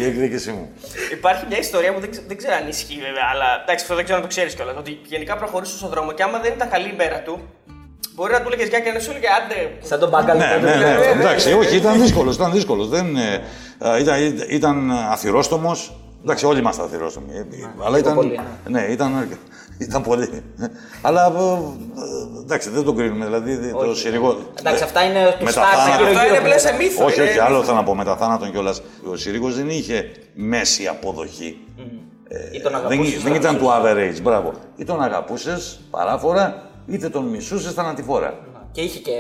Η εκδίκησή μου. Υπάρχει μια ιστορία που δεν, ξε- δεν ξέρω αν ισχύει βέβαια, αλλά εντάξει, αυτό δεν ξέρω αν το ξέρεις κιόλας. Ότι γενικά προχωρούσες στον δρόμο και άμα δεν ήταν καλή η μέρα του, μπορεί να του έλεγες Γιάννη και να σου έλεγε άντε. Σαν τον μπαγκάλι. Ναι, ναι, ναι, εντάξει, όχι, ήταν δύσκολος. Ήταν δύσκολος. Δεν, ε, α, ήταν, ήταν αθυρόστομος, Εντάξει, όλοι είμαστε αθυρόσωμοι. ε, Αλλά ήταν. πολύ, Ναι, ήταν, ήταν πολύ. Αλλά ε, ε, εντάξει, δεν τον κρίνουμε. Δηλαδή το συρρηγό. Εντάξει, αυτά είναι του Μετά στάρ θάνατο. γύρω Αυτό είναι γύρω. πλέον σε μύθο. Όχι, είναι όχι, μύθο. άλλο θέλω να πω μετά θάνατον κιόλας. Ο Συρίγος δεν είχε μέση αποδοχή. Ή τον Δεν, αγαπούσες, δεν τον ήταν του αγαπούσες. average, μπράβο. Ή τον αγαπούσες παράφορα, είτε τον μισούσες θανατηφόρα. Και είχε και.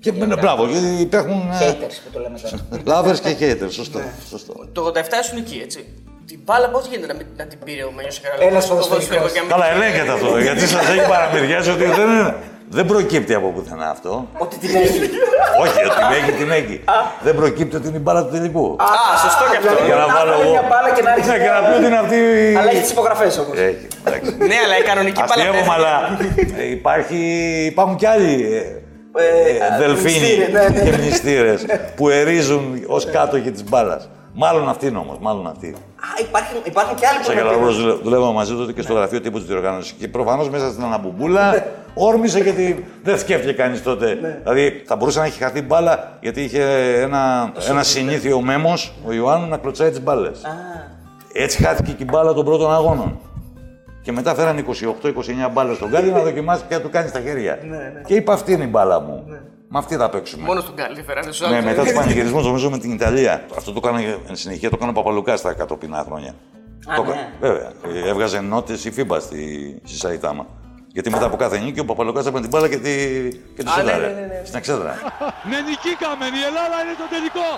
Και ναι, μπράβο, γιατί υπάρχουν. ε, Haters που το λέμε τώρα. Lovers και haters, σωστό. σωστό. Το 87 ήσουν εκεί, έτσι. Την μπάλα πώς γίνεται να, μην- να την πήρε ο Μένιο Καραλό. Ένας ποδοσφαιρικός. Καλά, ελέγχεται αυτό, γιατί σας έχει παραμυριάσει ότι δεν, είναι- δεν προκύπτει από πουθενά αυτό. Ότι την έχει. Όχι, ότι την έχει, την έχει. δεν προκύπτει ότι είναι η μπάλα του τελικού. Α, σωστό και αυτό. Για να να βάλω βάλει εγώ. μια μπάλα και να ρίξει Ναι, και να πει ότι είναι αυτή. η- Αλλά έχει τις υπογραφές όμως. Έχει, εντάξει. Ναι, αλλά η κανονική μπάλα. Αστείευομαι, αλλά ε, υπάρχει, υπάρχουν κι άλλοι ε, ε, δελφίνοι μνηστήρες, ναι, ναι. και μνηστήρες που ερίζουν ως κάτοχοι της μπάλας. Μάλλον αυτήν όμως, μάλλον αυτή. Α, υπάρχουν, υπάρχουν και άλλοι που Σαν είναι Γελαρόπουλος δουλε- δουλεύαμε μαζί τότε και στο γραφείο τύπου της διοργάνωσης. Και προφανώς μέσα στην αναμπουμπούλα όρμησε γιατί δεν σκέφτηκε κανείς τότε. Δηλαδή θα μπορούσε να έχει χαθεί μπάλα γιατί είχε ένα, ένα συνήθειο ο Μέμος ο Ιωάννου, να κλωτσάει τις μπάλες. Έτσι χάθηκε και η μπάλα των πρώτων αγώνων. Και μετά φέραν 28-29 μπάλες στον Γκάλι να δοκιμάσει ποια του κάνει στα χέρια. Και είπα αυτή είναι η μπάλα μου. Με αυτή θα παίξουμε. Μόνο στον Γκάλι φέρανε στους Ναι, άλλους. μετά τους πανηγυρισμούς νομίζω με την Ιταλία. Αυτό το έκανε εν συνεχεία, το έκανε ο Παπαλουκάς στα κατοπινά χρόνια. Α, το, ναι. κα- Βέβαια. Ε, Έβγαζε νότες η FIBA στη, στη Σαϊτάμα. Γιατί μετά από κάθε νίκη ο Παπαλουκάς έπαιρνε την μπάλα και τη, και τη Α, ναι, σούταρε. ναι, ναι, ναι. Στην εξέδρα. Ναι, νικήκαμε. Η Ελλάδα είναι το τελικό.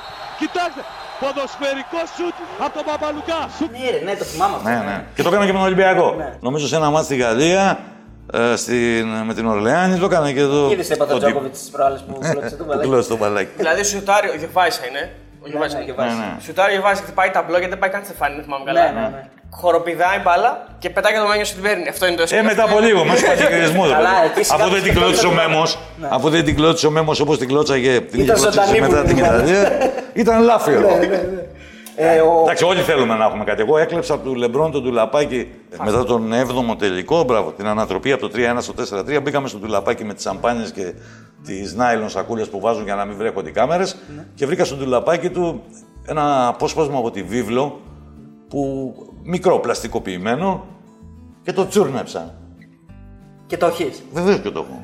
Κοιτάξτε, ποδοσφαιρικό σουτ από τον Παπαλουκά. Ναι, ρε, ναι, το θυμάμαι αυτό. Ναι, ναι. Και το έκανε και με τον Ολυμπιακό. Νομίζω σε ένα μάτι στη Γαλλία, ε, στην, με την Ορλεάνη, το έκανε και το. Είδες είπα τον το τύπο. Τζόκοβιτ τις προάλλες που κλέψε το Του μπαλάκι. κλώσει το μπαλάκι. Δηλαδή σουτάρει, ο Γεβάησα είναι. Ο Γεβάησα ναι, είναι. Γεβάησα. Ναι, ναι. Σουτάρει ο Γεβάησα, χτυπάει ταμπλό γιατί δεν πάει καν στεφάνι, δεν θυμάμαι καλά. Ναι, ναι, ναι. Χοροπηδάει μπάλα και πετάει και το Μένιο την παίρνει. Αυτό είναι το Ε, έσχημα. μετά από λίγο, μέσω πανηγυρισμού. ρε Καλά, παιδί. εκεί σιγά Αφού δεν σιγά την κλώτησε ο σιγά Μέμος, αφού δεν την κλώτησε ο Μέμος όπως την κλώτσαγε την είχε Ήταν κλωτσίσει ζωντανή μετά που την την Ιταλία, ήταν λάφυρο. Ε, ο... Εντάξει, όλοι θέλουμε να έχουμε κάτι. Εγώ έκλεψα από του Λεμπρόν τον Τουλαπάκη μετά τον 7ο τελικό. Μπράβο, την ανατροπή από το 3-1 στο 4-3. Μπήκαμε στο Τουλαπάκη με τις σαμπάνιες και τις νάιλον σακούλες που βάζουν για να μην βρέχονται οι κάμερες. Και βρήκα στον Τουλαπάκη του ένα απόσπασμα από τη βίβλο που μικρό πλαστικοποιημένο και το τσούρνεψα. Και το έχεις. Βεβαίως και το έχω.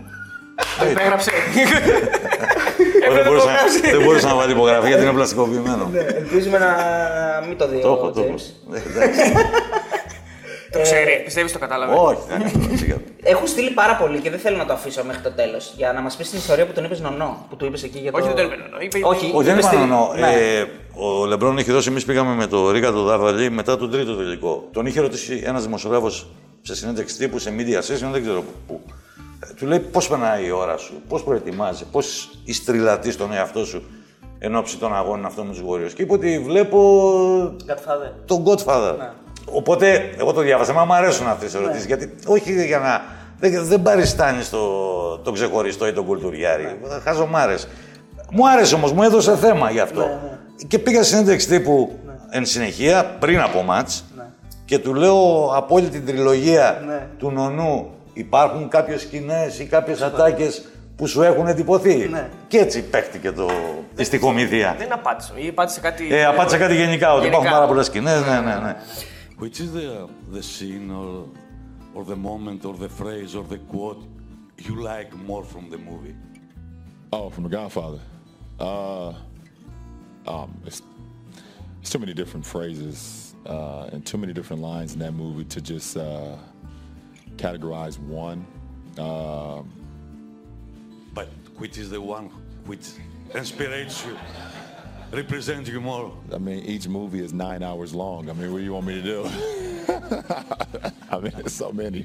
Το υπέγραψε. (laughs) Εγώ δεν, μπορούσα, δεν μπορούσα να βάλει υπογραφή γιατί είναι πλαστικοποιημένο. Ελπίζουμε να μην το δει Το ο έχω, το έχω. James. (laughs) Ε, εντάξει. Το ξέρει, πιστεύεις το κατάλαβε. Όχι, δεν είναι. σιγά. Έχουν στείλει πάρα πολύ και δεν θέλω να το αφήσω μέχρι το τέλος. Για να μας πεις την ιστορία που τον είπες Νονό. Που του είπες εκεί για το. Όχι, δεν τον είπε Νονό, είπε- Όχι, Όχι, δεν είπε στη- είπα νονό. Ναι. Ε, ο Λεμπρόν έχει δώσει, εμείς πήγαμε με το Ρίγα το Δάβαλη μετά τον τρίτο τελικό. Τον είχε ρωτήσει ένας δημοσιογράφος σε συνέντευξη τύπου, σε media session, δεν ξέρω πού. Ε, Του λέει πώς περνάει η ώρα σου, πώς προετοιμάζει, πώς ιστριλατεί τον εαυτό σου εν ώψη των αγώνων αυτών με τους Warriors. Και είπε ότι βλέπω Godfather. τον Godfather. Οπότε, εγώ το διάβασα, μα μου αρέσουν αυτές οι ερωτήσεις. Γιατί όχι για να. Δεν, δεν παριστάνεις το, τον ξεχωριστό ή τον κουλτουριάρη. Ναι. Χαζομάρε. Μου άρεσε όμως, μου έδωσε θέμα γι' αυτό. Και πήγα στη συνέντευξη τύπου εν συνεχεία, πριν από μάτς, και του λέω από όλη την τριλογία Ναι. του νονού υπάρχουν κάποιες σκηνές ή κάποιες ατάκες που σου έχουν εντυπωθεί. Ναι. Και έτσι παίχτηκε το, η στοιχομηθεία. Δεν απάντησε. Ή απάντησε κάτι. Ε, απάντησα κάτι γενικά, ότι Γενικά. υπάρχουν πάρα πολλές σκηνές. Ναι, ναι, ναι. Which is the the scene or or the moment or the phrase or the quote you like more from the movie? Oh, from The Godfather. Uh, um, it's, it's too many different phrases uh, and too many different lines in that movie to just uh, categorize one. Um, But which is the one which inspires you, represents you more? I mean, each movie is nine hours long. I mean, what do you want me to do? (laughs) I mean, there's so many.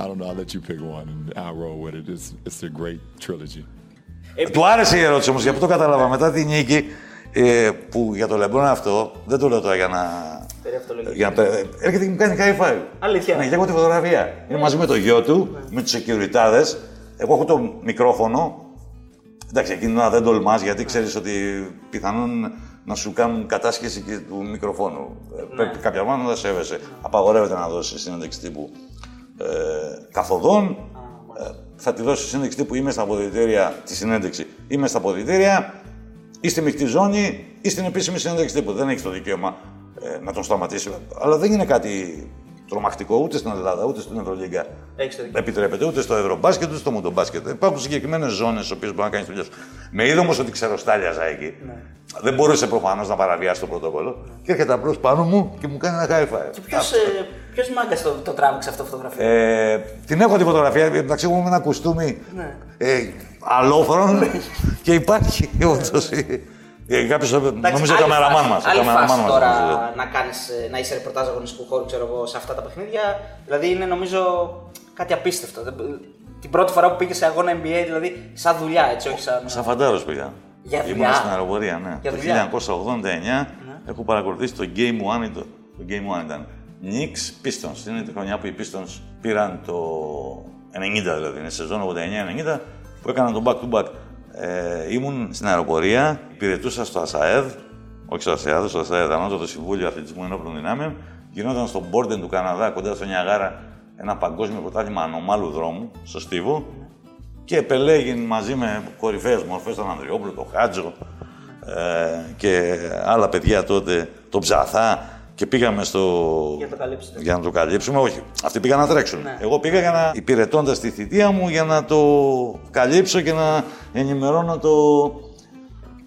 I don't know. I'll let you pick one, and I'll roll with it. It's it's a great trilogy. Του άρεσε η ερώτηση όμω, γι' αυτό το κατάλαβα μετά τη νίκη. Ε, που για το Λεμπρόν αυτό δεν το λέω τώρα για να. Για να πε- έρχεται και μου κάνει high five. Αλήθεια. Ναι, και έχω τη φωτογραφία. Είναι μαζί με το γιο του, με τους security. Εγώ έχω το μικρόφωνο. Εντάξει, εκείνη την ώρα δεν τολμάς γιατί ξέρεις ότι πιθανόν να σου κάνουν κατάσχεση και του μικροφόνου. Ε, Πρέπει κάποια πράγματα να τα σέβεσαι. Απαγορεύεται να δώσεις συνέντευξη τύπου ε, καθοδόν. Ε, θα τη δώσεις συνέντευξη τύπου είμαι στα αποδητήρια, τη συνέντευξη. Είμαι στα αποδητήρια, ή στη μεικτή ζώνη ή στην επίσημη συνέντευξη τύπου. Δεν έχει το δικαίωμα ε, να τον σταματήσει. Αλλά δεν είναι κάτι τρομακτικό ούτε στην Ελλάδα ούτε στην Ευρωλίγκα. Έχεις το δίκιο. Επιτρέπεται ούτε στο Ευρωμπάσκετ ούτε στο Μουντομπάσκετ. Υπάρχουν συγκεκριμένες ζώνες στις οποίες μπορεί να κάνεις δουλειά σου. Με είδε όμως ότι ξεροστάλιαζα εκεί. Ναι. Δεν μπορούσε προφανώς να παραβιάσει το πρωτόκολλο. Και έρχεται απλώς πάνω μου και μου κάνει ένα high five. Και ποιος, ε, ποιος μάγκας το, το τράβηξε αυτό το φωτογραφία. Ε, την έχω τη φωτογραφία, εντάξει, εγώ με ένα κουστούμι Ναι. ε, αλόφρον και υπάρχει όντως. Ε, κάποιος, Εντάξει, νομίζω ο άλλη καμεραμάν φάση- μας. ο Άλλη καμεραμάν φάση μας, τώρα νομίζω. να, κάνεις, ε, να είσαι ρεπορτάζ αγωνιστικού χώρου ξέρω εγώ, σε αυτά τα παιχνίδια. Δηλαδή είναι νομίζω κάτι απίστευτο. Δεν- Την πρώτη φορά που πήγε σε αγώνα NBA, δηλαδή σαν δουλειά, έτσι, όχι σαν. Σαν φαντάρος πήγα. Για δουλειά. Ήμουν στην αεροπορία, ναι. Για το δουλειά. Ναι. 1989 έχω παρακολουθήσει το Game One. Το, το Game One ήταν Knicks Pistons. Είναι τη χρονιά που οι Pistons πήραν το 90 δηλαδή, είναι σεζόν 89-90 που έκαναν το back to back. Ε, ήμουν στην αεροπορία, υπηρετούσα στο ΑΣΑΕΔ, όχι στο ΑΣΑΕΔ, στο ΑΣΑΕΔ, Ανώτατο Συμβούλιο Αθλητισμού Ενόπλων Δυνάμεων. Γινόταν στο Μπόρντεν του Καναδά, κοντά στο Νιαγάρα, ένα παγκόσμιο πρωτάθλημα ανωμάλου δρόμου, στο Στίβο. Και επελέγει μαζί με κορυφαίες μορφές, τον Ανδριόπουλο, τον Χάτζο ε, και άλλα παιδιά τότε, τον Ψαθά και πήγαμε στο... Για να το καλύψετε. Για να το καλύψουμε, όχι. Αυτοί πήγαν να τρέξουν. Ναι. Εγώ πήγα για να υπηρετώντας τη θητεία μου για να το καλύψω και να ενημερώνω το,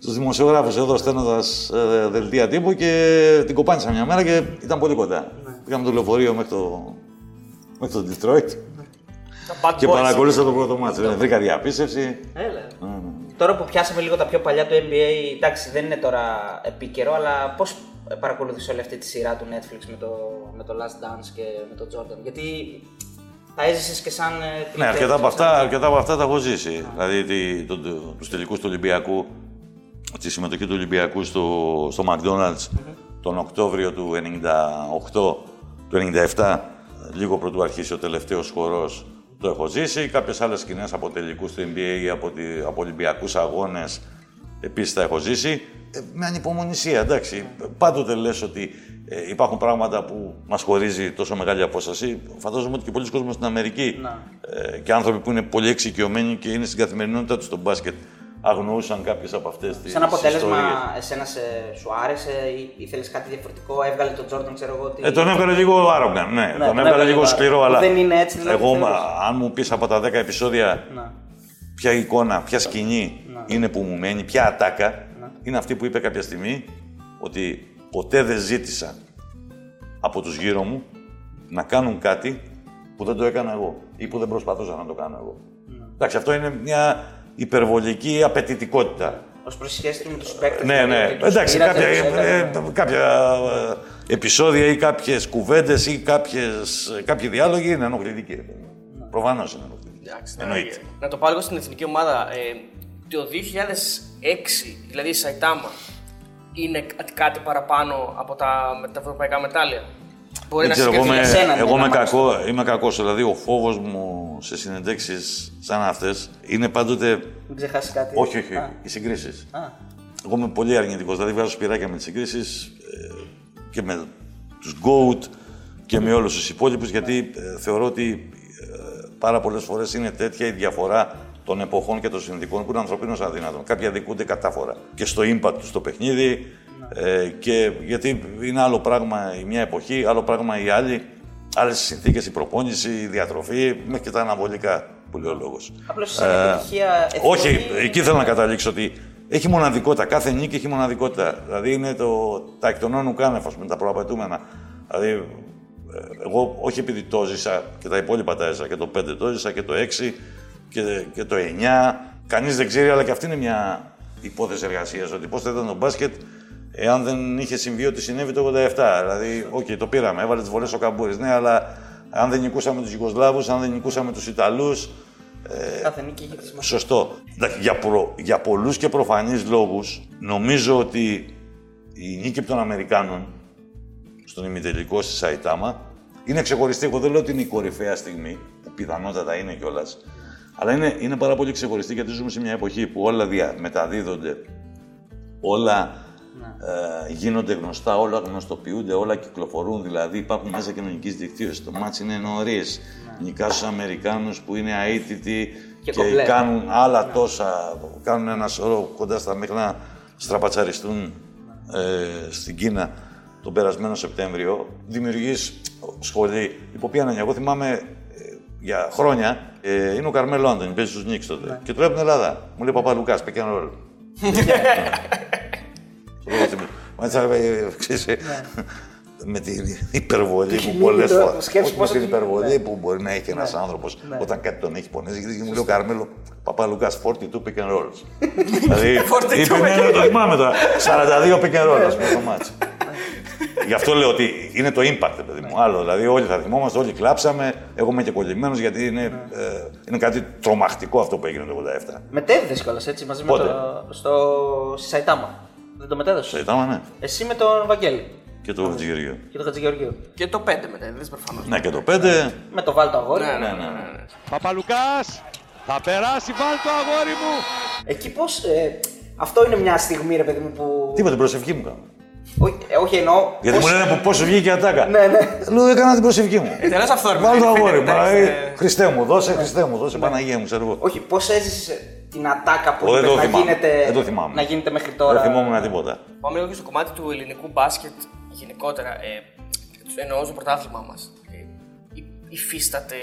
τους δημοσιογράφους εδώ στέλνοντας ε, δελτία τύπου και την κοπάνισα μια μέρα και ήταν πολύ κοντά. Ναι. Πήγαμε το λεωφορείο μέχρι το, μέχρι το Detroit Τα bad και boys. παρακολούθησα το πρώτο μάτσο. Ε, Βρήκα διαπίστευση. Έλα. Τώρα που πιάσαμε λίγο τα πιο παλιά του NBA, εντάξει δεν είναι τώρα επίκαιρο, αλλά πώ παρακολουθείς όλη αυτή τη σειρά του Netflix με το, με το Last Dance και με τον Jordan. Γιατί τα έζησες και σαν. ε, Ναι, κριτές, αρκετά από, σαν- αυτά, αρκετά από αυτά τα έχω ζήσει. Δηλαδή τη, το, το, τους τελικούς του Ολυμπιακού, τη συμμετοχή του Ολυμπιακού στο, στο McDonald's τον Οκτώβριο του 98, του 97, λίγο πρωτού αρχίσει ο τελευταίος χορός, το έχω ζήσει. Κάποιες άλλες σκηνές από τελικούς του NBA ή από, τη, από Ολυμπιακούς αγώνες επίσης τα έχω ζήσει. Ε, με ανυπομονησία, εντάξει. Πάντοτε λες ότι ε, υπάρχουν πράγματα που μας χωρίζει τόσο μεγάλη απόσταση. Φαντάζομαι ότι και πολλοί κόσμοι στην Αμερική ε, και άνθρωποι που είναι πολύ εξοικειωμένοι και είναι στην καθημερινότητά τους στο μπάσκετ αγνοούσαν κάποιες από αυτές τις Σαν αποτέλεσμα, ιστορίες. εσένα σε, σου άρεσε ή ήθελες κάτι διαφορετικό, έβγαλε τον Jordan, ξέρω εγώ. Τι... Ε, τον έβγαλε λίγο άρρογαν, ναι. τον τον έβγαλε έβγαλε λίγο λίγο σκληρό, άρρογαν. αλλά Δεν είναι έτσι, δηλαδή, εγώ, θεωρείς; μα, αν μου πεις από τα 10 επεισόδια Να. ποια εικόνα, ποια σκηνή είναι που μου μένει, ποια ατάκα, είναι αυτή που είπε κάποια στιγμή ότι ποτέ δεν ζήτησα από τους γύρω μου να κάνουν κάτι που δεν το έκανα εγώ ή που δεν προσπαθούσα να το κάνω εγώ. Εντάξει, αυτό είναι μια υπερβολική απαιτητικότητα. Ω προ σχέση του με τους παίκτες. Ναι, ναι. Εντάξει, κάποια, ε, ε, κάποια ε, επεισόδια ή κάποιες κουβέντες ή κάποιες, κάποιοι διάλογοι είναι ενοχλητικοί. ρε παιδί μου. Προφανώς είναι ενοχλητικοί. Εντάξει, Εννοείται. Να το πάω λίγο στην εθνική ομάδα. Ε, το 2006, δηλαδή η Σαϊτάμα, είναι κάτι- κάτι παραπάνω από τα, με τα ευρωπαϊκά μετάλλια. Μπορεί Δεν ξέρω, εγώ, συγκριθεί είμαι, για σένα, εγώ ναι, είμαι, να κακό, είμαι κακός, δηλαδή ο φόβος μου σε συνεντέξεις σαν αυτές είναι πάντοτε... Μην ξεχάσεις κάτι. Όχι, όχι, Α, οι συγκρίσεις. α. Εγώ είμαι πολύ αρνητικός, δηλαδή βγάζω σπυράκια με τις συγκρίσεις ε, και με τους GOAT και με όλους τους υπόλοιπους, γιατί ε, θεωρώ ότι ε, πάρα πολλές φορές είναι τέτοια η διαφορά των εποχών και των συνδικών που είναι ανθρωπίνως αδύνατον. Κάποιοι αδικούνται κατάφορα και στο impact του στο παιχνίδι ε, και γιατί είναι άλλο πράγμα η μια εποχή, άλλο πράγμα η άλλη, άλλες συνθήκες, η προπόνηση, η διατροφή, μέχρι και τα αναβολικά που λέει ο λόγος. Απλώς σαν επιτυχία εθνική. Ε, Όχι, εκεί θέλω να καταλήξω ότι έχει μοναδικότητα. Κάθε νίκη έχει μοναδικότητα. Δηλαδή είναι το, τα εκ των ων ουκ άνευ, ας πούμε, τα προαπαιτούμενα. Δηλαδή, ε, εγώ όχι επειδή το ζήσα και τα υπόλοιπα τα έζησα και το 5 το έζησα και το 6 και, και το 9. Κανείς δεν ξέρει, αλλά και αυτή είναι μια υπόθεση εργασίας. Ότι πώς θα ήταν το μπάσκετ εάν δεν είχε συμβεί ό,τι συνέβη το 87. Δηλαδή, οκ, το πήραμε, έβαλε τις βολές ο Καμπούρης. Ναι, αλλά αν δεν νικούσαμε τους Ιουγκοσλάβου, αν δεν νικούσαμε τους Ιταλούς, Κάθε νίκη έχει τη σημασία. Σωστό. Εντάξει, Για, προ, για πολλούς και προφανείς λόγους, νομίζω ότι η νίκη των Αμερικάνων στον ημιτελικό στη Σαϊτάμα είναι ξεχωριστή. Εγώ δεν λέω ότι είναι η κορυφαία στιγμή, που πιθανότατα είναι κιόλας. Αλλά είναι, είναι πάρα πολύ ξεχωριστή γιατί ζούμε σε μια εποχή που όλα δια, μεταδίδονται, όλα ε, γίνονται γνωστά, όλα γνωστοποιούνται, όλα κυκλοφορούν. Δηλαδή υπάρχουν μέσα κοινωνικής δικτύωσης. Το μάτς είναι νωρίς. Νικάς στους Αμερικάνους που είναι αίτητοι Και και, κομπλέ. κάνουν άλλα τόσα. Κάνουν ένα σωρό κοντά στα μέχρι να στραπατσαριστούν ε, στην Κίνα. τον περασμένο Σεπτέμβριο, δημιουργείς σχολή, υπό ποια έννοια. Εγώ θυμάμαι ε, για χρόνια ε, είναι ο Καρμέλο Άντωνη, παίζει στους Νίξ τότε. Και τώρα από την Ελλάδα. Μου λέει Παπα Λουκάς, pick and roll. (laughs) Μάλιστα, ε, ξέρεις, ε, με την υπερβολή που πολλές το- φορέ. σκέψου Όχι με πόσο την τη- υπερβολή ναι. που μπορεί να έχει ένας άνθρωπος Ναι. όταν κάτι τον έχει πονέσει. Γιατί μου λέει ο Καρμέλο Παπα Λουκάς 42 pick and rolls. (laughs) δηλαδή. 42 είπε, ναι, ναι, το θυμάμαι τώρα. (laughs) 42 pick and roll, ας πούμε, το μάτς. Γι' αυτό λέω ότι είναι το impact, παιδί μου. Άλλο. Δηλαδή, όλοι θα θυμόμαστε, όλοι κλάψαμε. Εγώ είμαι και κολλημένος γιατί είναι, ε, είναι κάτι τρομακτικό αυτό που έγινε το 87. Μετέδιδε κιόλας έτσι μαζί Πότε; με το. στο. στη Σαϊτάμα. Δεν το μετέδωσε. Σαϊτάμα, ναι. Εσύ με τον Βαγγέλη Και το Χατζηγεωργίου. και τον Χατζηγεωργίου. Και το 5 μετά, δεν προφανώς. Ναι, και το 5. Με το βάλτο αγόρι. Ναι, ναι, Ναι, ναι. ναι, ναι, ναι. ναι. Παπαλουκάς, θα περάσει, βάλ το αγόρι μου. Εκεί πώς. Ε, αυτό είναι μια στιγμή, ρε παιδί μου, που. Τίποτα, την προσευχή μου κάνω. Όχι, ε, όχι εννοώ. Γιατί πώς- μου λένε από πόσο βγήκε η ατάκα. Ναι, ναι. Λέω, έκανα την προσευχή μου. Τελώς αυθόρμητα. Βάλω το είναι, αγόρι μου. εντάξει, ε, ε, Χριστέ μου, δώσε, Χριστέ μου, δώσε Παναγία μου, ξέρω εγώ. Όχι, πώς έζησες την ατάκα που Ω, δεν είπες το να, θυμάμαι. γίνεται, Δεν το θυμάμαι. να γίνεται μέχρι τώρα; Δεν θυμόμουν τίποτα. Πάμε λίγο και στο κομμάτι του ελληνικού μπάσκετ γενικότερα. Ε, εννοώ στο πρωτάθλημά μας. Ε, υ- υφίσταται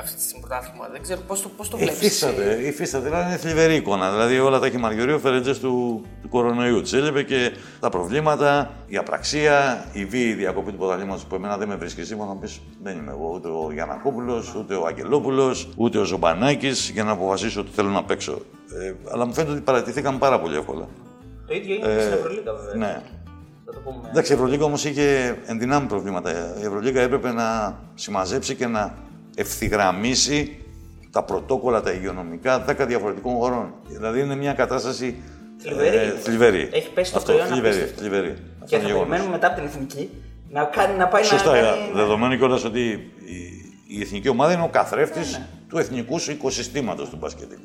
αυτή τη στιγμή πρωτάθλημα. Δεν ξέρω πώς το, πώς το βλέπεις; Υφίσταται, υφίσταται. Δηλαδή είναι θλιβερή εικόνα. Δηλαδή όλα τα έχει Μαργιορίου ο φερετζέ του, του κορονοϊού. Τη έλειπε και τα προβλήματα, η απραξία, η βίαιη διακοπή του πρωταθλήματος που εμένα δεν με βρίσκει σύμφωνα. Να πεις δεν είμαι εγώ ούτε ο Γιανακόπουλος, ούτε ο Αγγελόπουλος, ούτε ο Ζομπανάκης για να αποφασίσω ότι θέλω να παίξω. Ε, αλλά μου φαίνεται ότι παρατηθήκαμε πάρα πολύ εύκολα. Το ίδιο είναι και στην Ευρωλίγα, βέβαια. Ναι. Θα το πούμε. Εντάξει, η Ευρωλίγα όμως είχε ενδυνάμει προβλήματα. Η Ευρωλίγα έπρεπε να συμμαζέψει και να ευθυγραμμίσει τα πρωτόκολλα, τα υγειονομικά 10 διαφορετικών χωρών. Δηλαδή είναι μια κατάσταση Θλιβερή. ε, θλιβερή. Έχει πέσει το Αυτό, προϊόν θλιβερή, απίστευτο. θλιβερή. Αυτό Και είναι θα γεγονός. περιμένουμε μετά από την εθνική να, κάνει, να πάει Σωστά, να ε, κάνει... δεδομένου κιόλας ότι η, η εθνική ομάδα είναι ο καθρέφτης Ναι, του εθνικού οικοσυστήματος του μπασκετικού.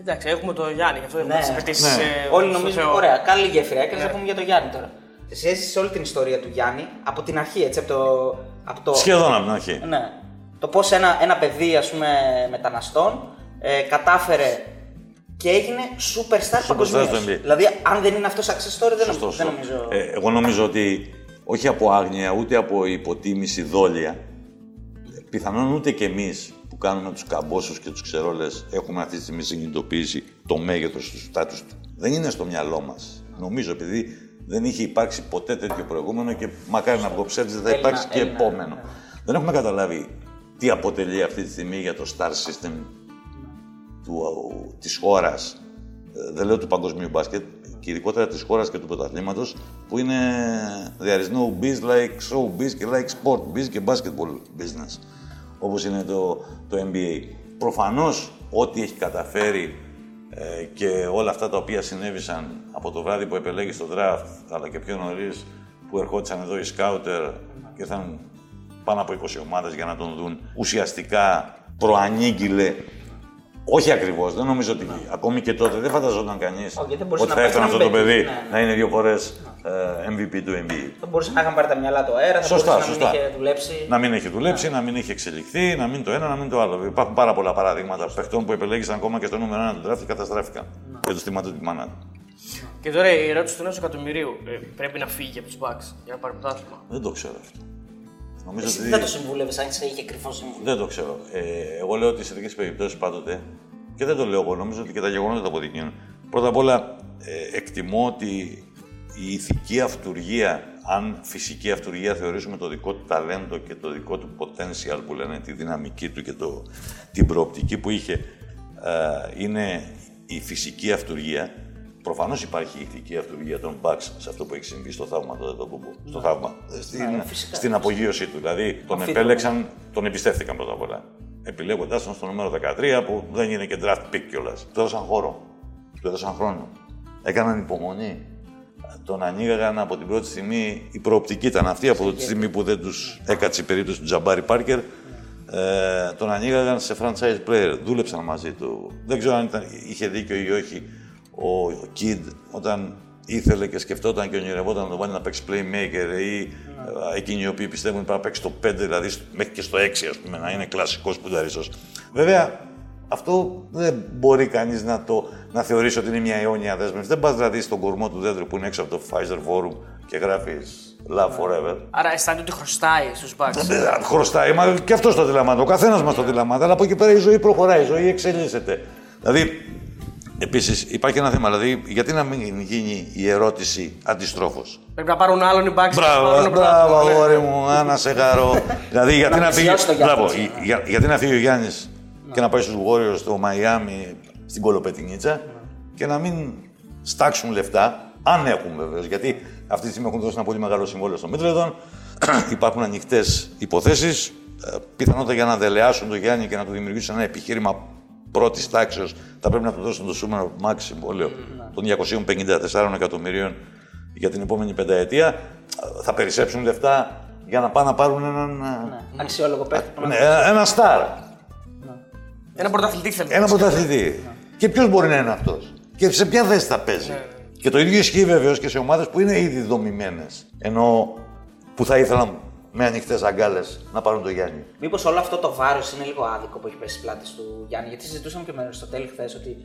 Εντάξει, έχουμε το Γιάννη, γι' αυτό έχουμε Ναι. τις απαιτήσεις, Ναι. ε, Όλοι στο νομίζουν, Θεό. ωραία, καλή γέφυρα έκανες, Ναι. να πούμε για τον Γιάννη τώρα. Εσύ έζησες όλη την ιστορία του Γιάννη από την αρχή, έτσι, από το... Από το... Σχεδόν από την αρχή. Ναι. Το πώς ένα, ένα παιδί, ας πούμε, μεταναστών ε, κατάφερε και έγινε superstar παγκοσμίως. στο NBA. Δηλαδή, αν δεν είναι αυτός success story, δεν, Σωστό, δεν σωστό. νομίζω... Ε, εγώ νομίζω ότι όχι από άγνοια ούτε από υποτίμηση δόλια, πιθανόν ούτε κι εμείς που κάνουμε τους καμπόσους και τους ξερόλες έχουμε αυτή τη στιγμή συνειδητοποιήσει το μέγεθος τους στάτου του. Δεν είναι στο μυαλό μας. Νομίζω επειδή δεν είχε υπάρξει ποτέ τέτοιο προηγούμενο και μακάρι να βγω ψεύδι, δεν θα Έλληνα, υπάρξει και Έλληνα, επόμενο. ναι. Δεν έχουμε καταλάβει τι αποτελεί αυτή τη στιγμή για το star system του, της χώρας, ε, δεν λέω του παγκοσμίου μπάσκετ, και ειδικότερα της χώρας και του πρωταθλήματος, που είναι there is no biz like showbiz και like sport biz και basketball business, όπως είναι το, το NBA. Προφανώς, ό,τι έχει καταφέρει ε, και όλα αυτά τα οποία συνέβησαν από το βράδυ που επελέγει στο draft, αλλά και πιο νωρίς που ερχόντουσαν εδώ οι σκάουτερ και ήρθαν πάνω από 20 ομάδες για να τον δουν, ουσιαστικά προανήγγειλε όχι ακριβώς. Δεν νομίζω ότι ακόμη και τότε δεν φανταζόταν κανείς Όχι, δεν μπορούσε ότι να θα πάει έφτανε και αυτό να το μην παιδί παίξει. Ναι, ναι. να είναι δύο φορές MVP του NBA. Θα μπορούσε να είχαν πάρει τα μυαλά του αέρα, θα Σωστά, μπορούσε σωστά. να μην είχε δουλέψει. Να μην έχει δουλέψει, να μην έχει εξελιχθεί, να μην το ένα, να μην το άλλο. Υπάρχουν πάρα πολλά παραδείγματα παιχτών που επελέγησαν ακόμα και στο νούμερο ένα του draft και καταστράφηκαν. Και του θυμάται τη μάνα του. Και τώρα η ερώτηση του ενός εκατομμυρίου. Ε, πρέπει να φύγει από τους Bucks για να πάρει πρωτάθλημα; Δεν το ξέρω αυτό. Νομίζω Εσύ ότι... δεν θα το συμβούλευες αν σε είχε κρυφό σύμβουλο. Δεν το ξέρω. Ε, εγώ λέω ότι σε τέτοιες περιπτώσεις πάντοτε, και δεν το λέω εγώ, νομίζω ότι και τα γεγονότα το αποδεικνύουν. Πρώτα απ' όλα, ε, εκτιμώ ότι η ηθική αυτουργία, αν φυσική αυτουργία θεωρήσουμε το δικό του ταλέντο και το δικό του potential που λένε, τη δυναμική του και το, την προοπτική που είχε, ε, είναι η φυσική αυτουργία. Προφανώς υπάρχει η ηθική αυτουργία των Bucks σε αυτό που έχει συμβεί στο θαύμα το Δεδοκούμπο. Στο θαύμα. Ε, Στην, Ναι, φυσικά. στην απογείωσή του. Δηλαδή τον Αμφίβολα. επέλεξαν, τον εμπιστεύτηκαν πρώτα απ' όλα. Επιλέγοντά τον στο νούμερο 13 που δεν είναι και draft pick κιόλας. Του έδωσαν χώρο. Του έδωσαν χρόνο. Έκαναν υπομονή. Τον ανοίγαγαν από την πρώτη στιγμή. Η προοπτική ήταν αυτή από τη στιγμή που δεν τους έκατσε η περίπτωση του Τζαμπάρι Πάρκερ. Ε, τον ανοίγαγαν σε franchise player. Δούλεψαν μαζί του. Δεν ξέρω αν ήταν, είχε δίκιο ή όχι ο, ο Kid όταν ήθελε και σκεφτόταν και ονειρευόταν να τον βάλει να παίξει playmaker ή ε, εκείνοι οι οποίοι πιστεύουν ότι πρέπει να παίξει στο 5, δηλαδή στο- μέχρι και στο 6, ας πούμε, να είναι κλασικός πουνταρίσος. Βέβαια, αυτό δεν μπορεί κανείς να, το, να θεωρήσει ότι είναι μια αιώνια δέσμευση. Δεν πας δηλαδή στον κορμό του δέντρου που είναι έξω από το Pfizer Forum και γράφεις Love Forever. Άρα αισθάνεται ότι χρωστάει στους Bucks. Ε, Χρωστάει, μα και αυτός το αντιλαμβάνεται. Ο καθένας μας το αντιλαμβάνεται. Αλλά από εκεί πέρα η ζωή προχωράει, η ζωή εξελίσσεται. Δηλαδή, επίσης υπάρχει ένα θέμα. Δηλαδή, γιατί να μην γίνει η ερώτηση αντιστρόφως; Πρέπει να πάρουν άλλον οι Bucks. να Μπράβο, πάρουν μπράβο, πρωτάθλημα, ναι. αγόρι μου, άνα σε χαρώ. δηλαδή, γιατί να φύγει. πλησιώσει το Γιάννη. Μπράβο, για- γιατί να φύγει ο Γιάννης και να πάει στους Warriors στο Μαϊάμι, στην Κολοπετινίτσα και να μην στάξουν λεφτά, αν έχουν βεβαίως. Γιατί αυτή τη στιγμή έχουν δώσει ένα πολύ μεγάλο συμβόλαιο στο Μίτλεδον. (clears throat) Υπάρχουν ανοιχτές υποθέσεις. Πιθανότητα για να δελεάσουν τον Γιάννη και να του δημιουργήσουν ένα επιχείρημα πρώτης τάξεω θα πρέπει να του δώσουν το Super Max συμβόλαιο των 254 εκατομμυρίων για την επόμενη πενταετία. Θα περισσέψουν λεφτά για να πάνε να πάρουν έναν. Αξιόλογο παίκτη. που να- Ναι, ένα στάρ. Ένα πρωταθλητή θέλει. Ένα πρωταθλητή. Και ποιος μπορεί να είναι αυτός; Και σε ποια θέση θα παίζει; Και το ίδιο ισχύει βεβαίως και σε ομάδες που είναι ήδη δομημένες. Ενώ που θα ήθελαν με ανοιχτές αγκάλες να πάρουν τον Γιάννη. Μήπως όλο αυτό το βάρος είναι λίγο άδικο που έχει πέσει στις πλάτες του Γιάννη; Γιατί συζητούσαμε και με στο τέλο χθες ότι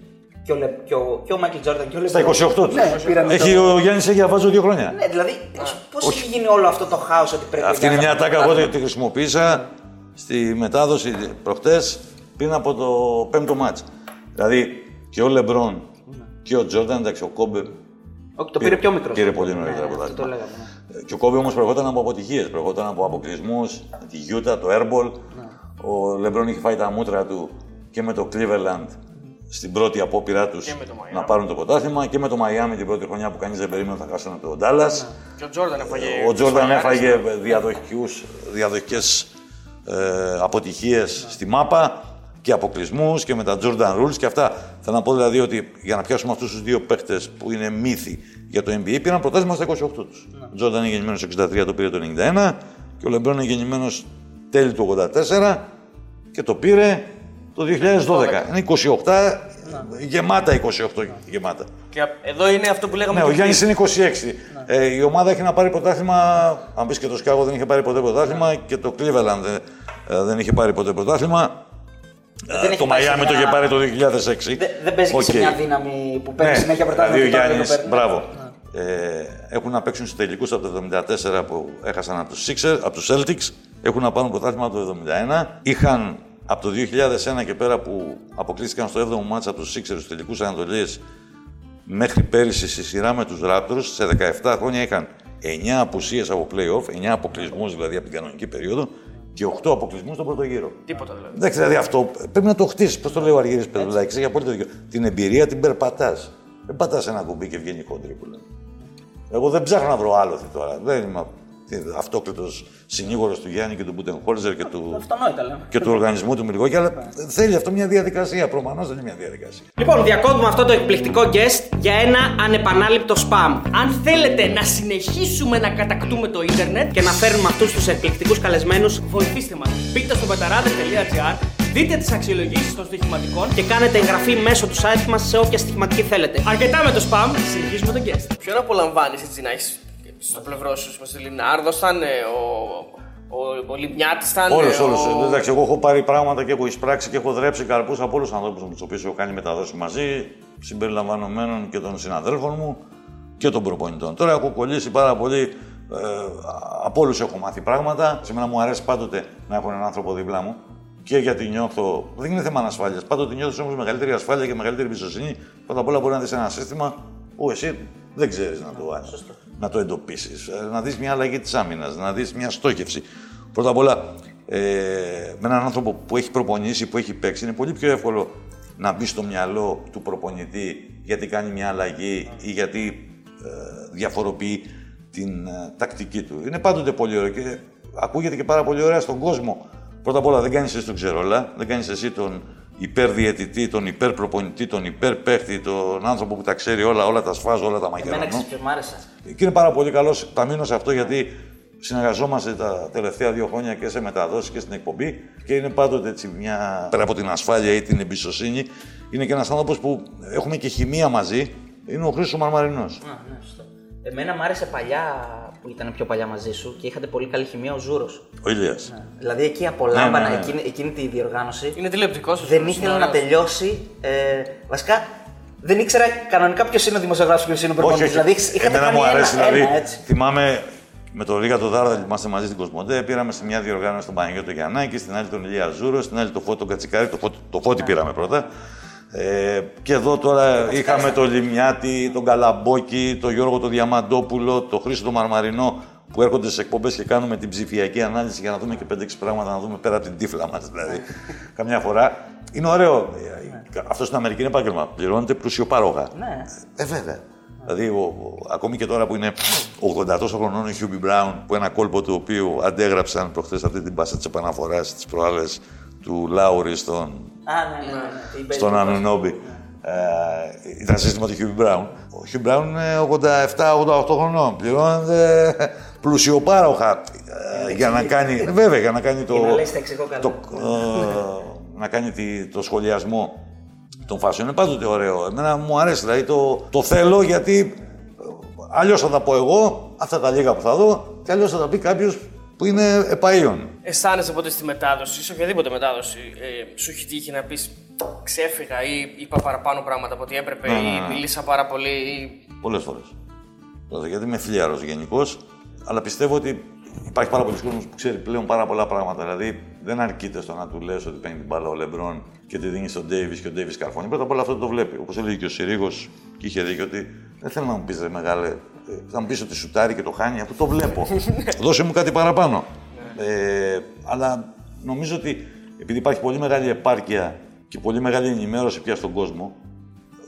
και ο, Λε, και ο, και ο Μάικλ Τζόρνταν και ο Στα Λεμπρόν. 28 τους. Ναι, πήραν Έχει, το- ο Γιάννης έχει αβάζω δύο χρόνια. Ναι, δηλαδή, πώς έχει γίνει όλο αυτό το χάος ότι πρέπει Αυτή ο είναι μια Γιάννης να τάκα πάρει εγώ το τη χρησιμοποίησα στη μετάδοση προχτές πριν από το πέμπτο ματς. Δηλαδή και ο Λεμπρόν και ο Τζόρνταν, εντάξει, ο Κόμπι Όχι, το πήρε πιο μικρός. πήρε πολύ νωρίτερα ναι, από αυτό το λέγαμε. ναι. Και ο Κόμπι όμως προερχόταν από αποτυχίες. Προερχόταν από αποκλεισμούς, τη Γιούτα, το Airball. Ο Λεμπρόν είχε φάει τα μούτρα του και με το Cleveland στην πρώτη απόπειρά τους με το Miami. να πάρουν το πρωτάθλημα και με το Miami την πρώτη χρονιά που κανείς δεν περίμενε θα χάσουν το Dallas. Και ο Τζόρνταν έφαγε. Ο Τζόρνταν τις έφαγε φαλιάρες. διαδοχικούς, διαδοχικές ε, αποτυχίες στη μάπα και αποκλεισμούς και με τα Jordan Rules και αυτά. Θέλω να πω δηλαδή ότι για να πιάσουμε αυτούς τους δύο παίχτες που είναι μύθοι για το NBA πήραν πρωτάθλημα στα 28 τους. Ο Τζόρνταν είναι γεννημένος 63, το πήρε το 91 και ο Λεμπρόν είναι γεννημένος τέλη του 84 και το πήρε το 2012. Είναι 28, γεμάτα 28 γεμάτα. Και εδώ είναι αυτό που λέγαμε. Ναι, ο και Γιάννης πριν. είναι 26. Ε, η ομάδα έχει να πάρει πρωτάθλημα. Αν πεις και το Σικάγο δεν είχε πάρει ποτέ πρωτάθλημα και το Cleveland δεν, ε, δεν είχε πάρει ποτέ πρωτάθλημα. Ε, Δεν έχει το πάει σε Miami το μια- είχε πάρει το 2006. Δεν, δεν παίζει και σε Οκ. μια δύναμη που παίρνει Ναι, συνέχεια πρωτάθλημα. δηλαδή ο και τώρα Γιάννης, δεν το παίρνει. μπράβο. Ε, έχουν να παίξουν στου τελικού από το 74 που έχασαν από τους Sixers, από τους Celtics. Έχουν να πάρουν πρωτάθλημα από το 71. Είχαν από το 2001 και πέρα που αποκλείστηκαν στο 7ο μάτσα από τους Sixers στου τελικούς Ανατολίες μέχρι πέρυσι στη σειρά με τους Raptors, σε 17 χρόνια είχαν 9 απουσίες από play-off, 9 αποκλεισμούς δηλαδή από την κανονική περίοδο και 8 αποκλεισμούς στον πρώτο γύρο. Τίποτα δηλαδή. Εντάξει, δηλαδή αυτό πρέπει να το χτίσεις. Πώς το λέει ο Αργύρης Πεδουλάκη, έχει απόλυτο δίκιο. Την εμπειρία την περπατάς. Δεν πατάς ένα κουμπί και βγαίνει κόντρι που λένε. Εγώ δεν ψάχνω να βρω άλοθη τώρα. Δεν είμαι αυτόκλητο συνήγορος του Γιάννη και του Μπουτενχόλζερ και του, Αυτονόητα λέμε. και του οργανισμού του Μιλγόκη, αλλά θέλει αυτό μια διαδικασία. Προφανώς θέλει μια διαδικασία. Λοιπόν, διακόπτουμε αυτό το εκπληκτικό guest για ένα ανεπανάληπτο spam. Αν θέλετε να συνεχίσουμε να κατακτούμε το ίντερνετ, Και να φέρνουμε αυτούς τους εκπληκτικούς καλεσμένους βοηθήστε μας. Μπείτε στο πεταράδε.gr, δείτε τις αξιολογήσεις των στοιχηματικών και κάνετε εγγραφή μέσω του site μας σε όποια στοιχηματική θέλετε. Αρκετά με το spam, συνεχίζουμε τον guest. Ποιον απολαμβάνεις έτσι να έχεις στο πλευρό σου, ο Λινάρδος ήταν, ε, ο, ο, ο Λιμιάτη ήταν. Όλου, ε, όλου. ο- Εντάξει, εγώ έχω πάρει πράγματα και έχω εισπράξει και έχω δρέψει καρπούς από όλους τους ανθρώπους με τους οποίους έχω κάνει μεταδόσεις μαζί, συμπεριλαμβανομένων και των συναδέλφων μου και των προπονητών. Τώρα έχω κολλήσει πάρα πολύ. Ε, από όλους έχω μάθει πράγματα. Σε μένα μου αρέσει πάντοτε να έχω έναν άνθρωπο δίπλα μου και γιατί νιώθω. Δεν είναι θέμα ανασφάλειας. Πάντοτε νιώθω όμως μεγαλύτερη ασφάλεια και μεγαλύτερη εμπιστοσύνη. Πρώτα απ' όλα μπορεί να δεις ένα σύστημα που εσύ δεν ξέρεις να το, να το εντοπίσεις. Να δεις μια αλλαγή της άμυνας, να δεις μια στόχευση. Πρώτα απ' όλα, ε, με έναν άνθρωπο που έχει προπονήσει, που έχει παίξει, είναι πολύ πιο εύκολο να μπει στο μυαλό του προπονητή γιατί κάνει μια αλλαγή ή γιατί ε, διαφοροποιεί την ε, τακτική του. Είναι πάντοτε πολύ ωραίο και ακούγεται και πάρα πολύ ωραία στον κόσμο. Πρώτα απ' όλα δεν κάνεις εσύ τον ξερόλα, δεν κάνεις εσύ τον υπερδιαιτητή, τον υπερπροπονητή, τον υπερπαίχτη, τον άνθρωπο που τα ξέρει όλα, όλα τα σφάζω, όλα τα Εμένα μαγειρώνω. ξέρεις ποιος μ' άρεσε. Και είναι πάρα πολύ καλός. Τα μείνω σε αυτό γιατί συνεργαζόμαστε τα τελευταία δύο χρόνια και σε μεταδόσεις και στην εκπομπή. Και είναι πάντοτε έτσι μια. πέρα από την ασφάλεια ή την εμπιστοσύνη, είναι και ένας άνθρωπος που έχουμε και χημεία μαζί. Είναι ο Χρήστος Μαρμαρινός. Α, ναι, σωστό. Εμένα μ' άρεσε παλιά που ήταν πιο παλιά μαζί σου και είχατε πολύ καλή χημεία ο Ζούρος. Ο Ηλίας. Δηλαδή εκεί απολάμβανα Ναι, ναι, ναι. Εκείνη, εκείνη τη διοργάνωση. Είναι τηλεοπτικός. Δεν ήθελα να τελειώσει. Ε, βασικά δεν ήξερα κανονικά ποιος είναι ο δημοσιογράφος και ποιος είναι ο Όχι, προπονητής. όχι. Δηλαδή είχατε Εμένα κάνει μου αρέσει, ένα, δηλαδή. ένα, έτσι. Θυμάμαι Με τον Ρήγα τον Δάρδα είμαστε μαζί στην Cosmote. Πήραμε σε μια διοργάνωση τον Παναγιώτη Γιαννάκη, στην άλλη τον Ηλία Ζούρο, στην άλλη το Φώτη τον Κατσικάρη. Το Φώτη, το Φώτη πήραμε πρώτα. Ε, και εδώ τώρα είχαμε τον Λιμνιάτη, τον Καλαμπόκη, τον Γιώργο τον Διαμαντόπουλο, τον Χρήστο τον Μαρμαρινό που έρχονται στις εκπομπές και κάνουμε την ψηφιακή ανάλυση για να δούμε και 5-6 πράγματα, να δούμε πέρα από την τύφλα μας δηλαδή. (laughs) Καμιά φορά. Είναι ωραίο. Αυτός στην Αμερική είναι επάγγελμα. Πληρώνεται πλουσιοπάροχα. Ναι. Ε, βέβαια. Δηλαδή, ο, ο- ακόμη και τώρα που είναι 80 τόσο χρονών ο Χιούμπι Μπράουν, που ένα κόλπο του οποίου αντέγραψαν προχθές αυτή την πάσα της επαναφοράς της προάλλες του Λάουρι στον, Α, ναι, ναι. ναι, ναι. Η στον baseball. Ανουνόμπι. Ε, ήταν σύστημα του Χιούμπι Μπράουν. Ο Χιούμπι Μπράουν είναι 87-88 χρονών. Πληρώνεται πλουσιοπάροχα ε, για να κάνει. Βέβαια, για να κάνει το. Για να λες τα εξηγώ καλά. το ε, να κάνει τη- το σχολιασμό των φάσεων. Είναι πάντοτε ωραίο. Εμένα μου αρέσει, δηλαδή το, το θέλω γιατί αλλιώς θα τα πω εγώ, αυτά τα λίγα που θα δω, και αλλιώς θα τα πει κάποιος που είναι επαείων. Αισθάνεσαι ποτέ στη μετάδοση, σε οποιαδήποτε μετάδοση, ε, σου έχει τύχει να πεις ξέφυγα ή είπα παραπάνω πράγματα από ό,τι έπρεπε Ναι, ναι, ή ναι. μιλήσα πάρα πολύ. Ή... Πολλές φορές. Δηλαδή, γιατί είμαι φλιάρο γενικώς, αλλά πιστεύω ότι υπάρχει πάρα πολλοί κόσμος που ξέρει πλέον πάρα πολλά πράγματα. Δηλαδή, δεν αρκείται στο να του λες ότι παίρνει την μπάλα ο Λεμπρόν και τη δίνεις στον Ντέιβι και ο Ντέιβι καρφώνει. Πρώτα απ' όλα αυτό το βλέπει. Όπως έλεγε και ο Συρίγος, και είχε δίκιο ότι δεν θέλω να μου πεις ρε μεγάλε. ε, Θα μου πεις ότι σουτάρει και το χάνει, αφού το βλέπω. (laughs) Δώσε μου κάτι παραπάνω. ε, αλλά νομίζω ότι επειδή υπάρχει πολύ μεγάλη επάρκεια και πολύ μεγάλη ενημέρωση πια στον κόσμο,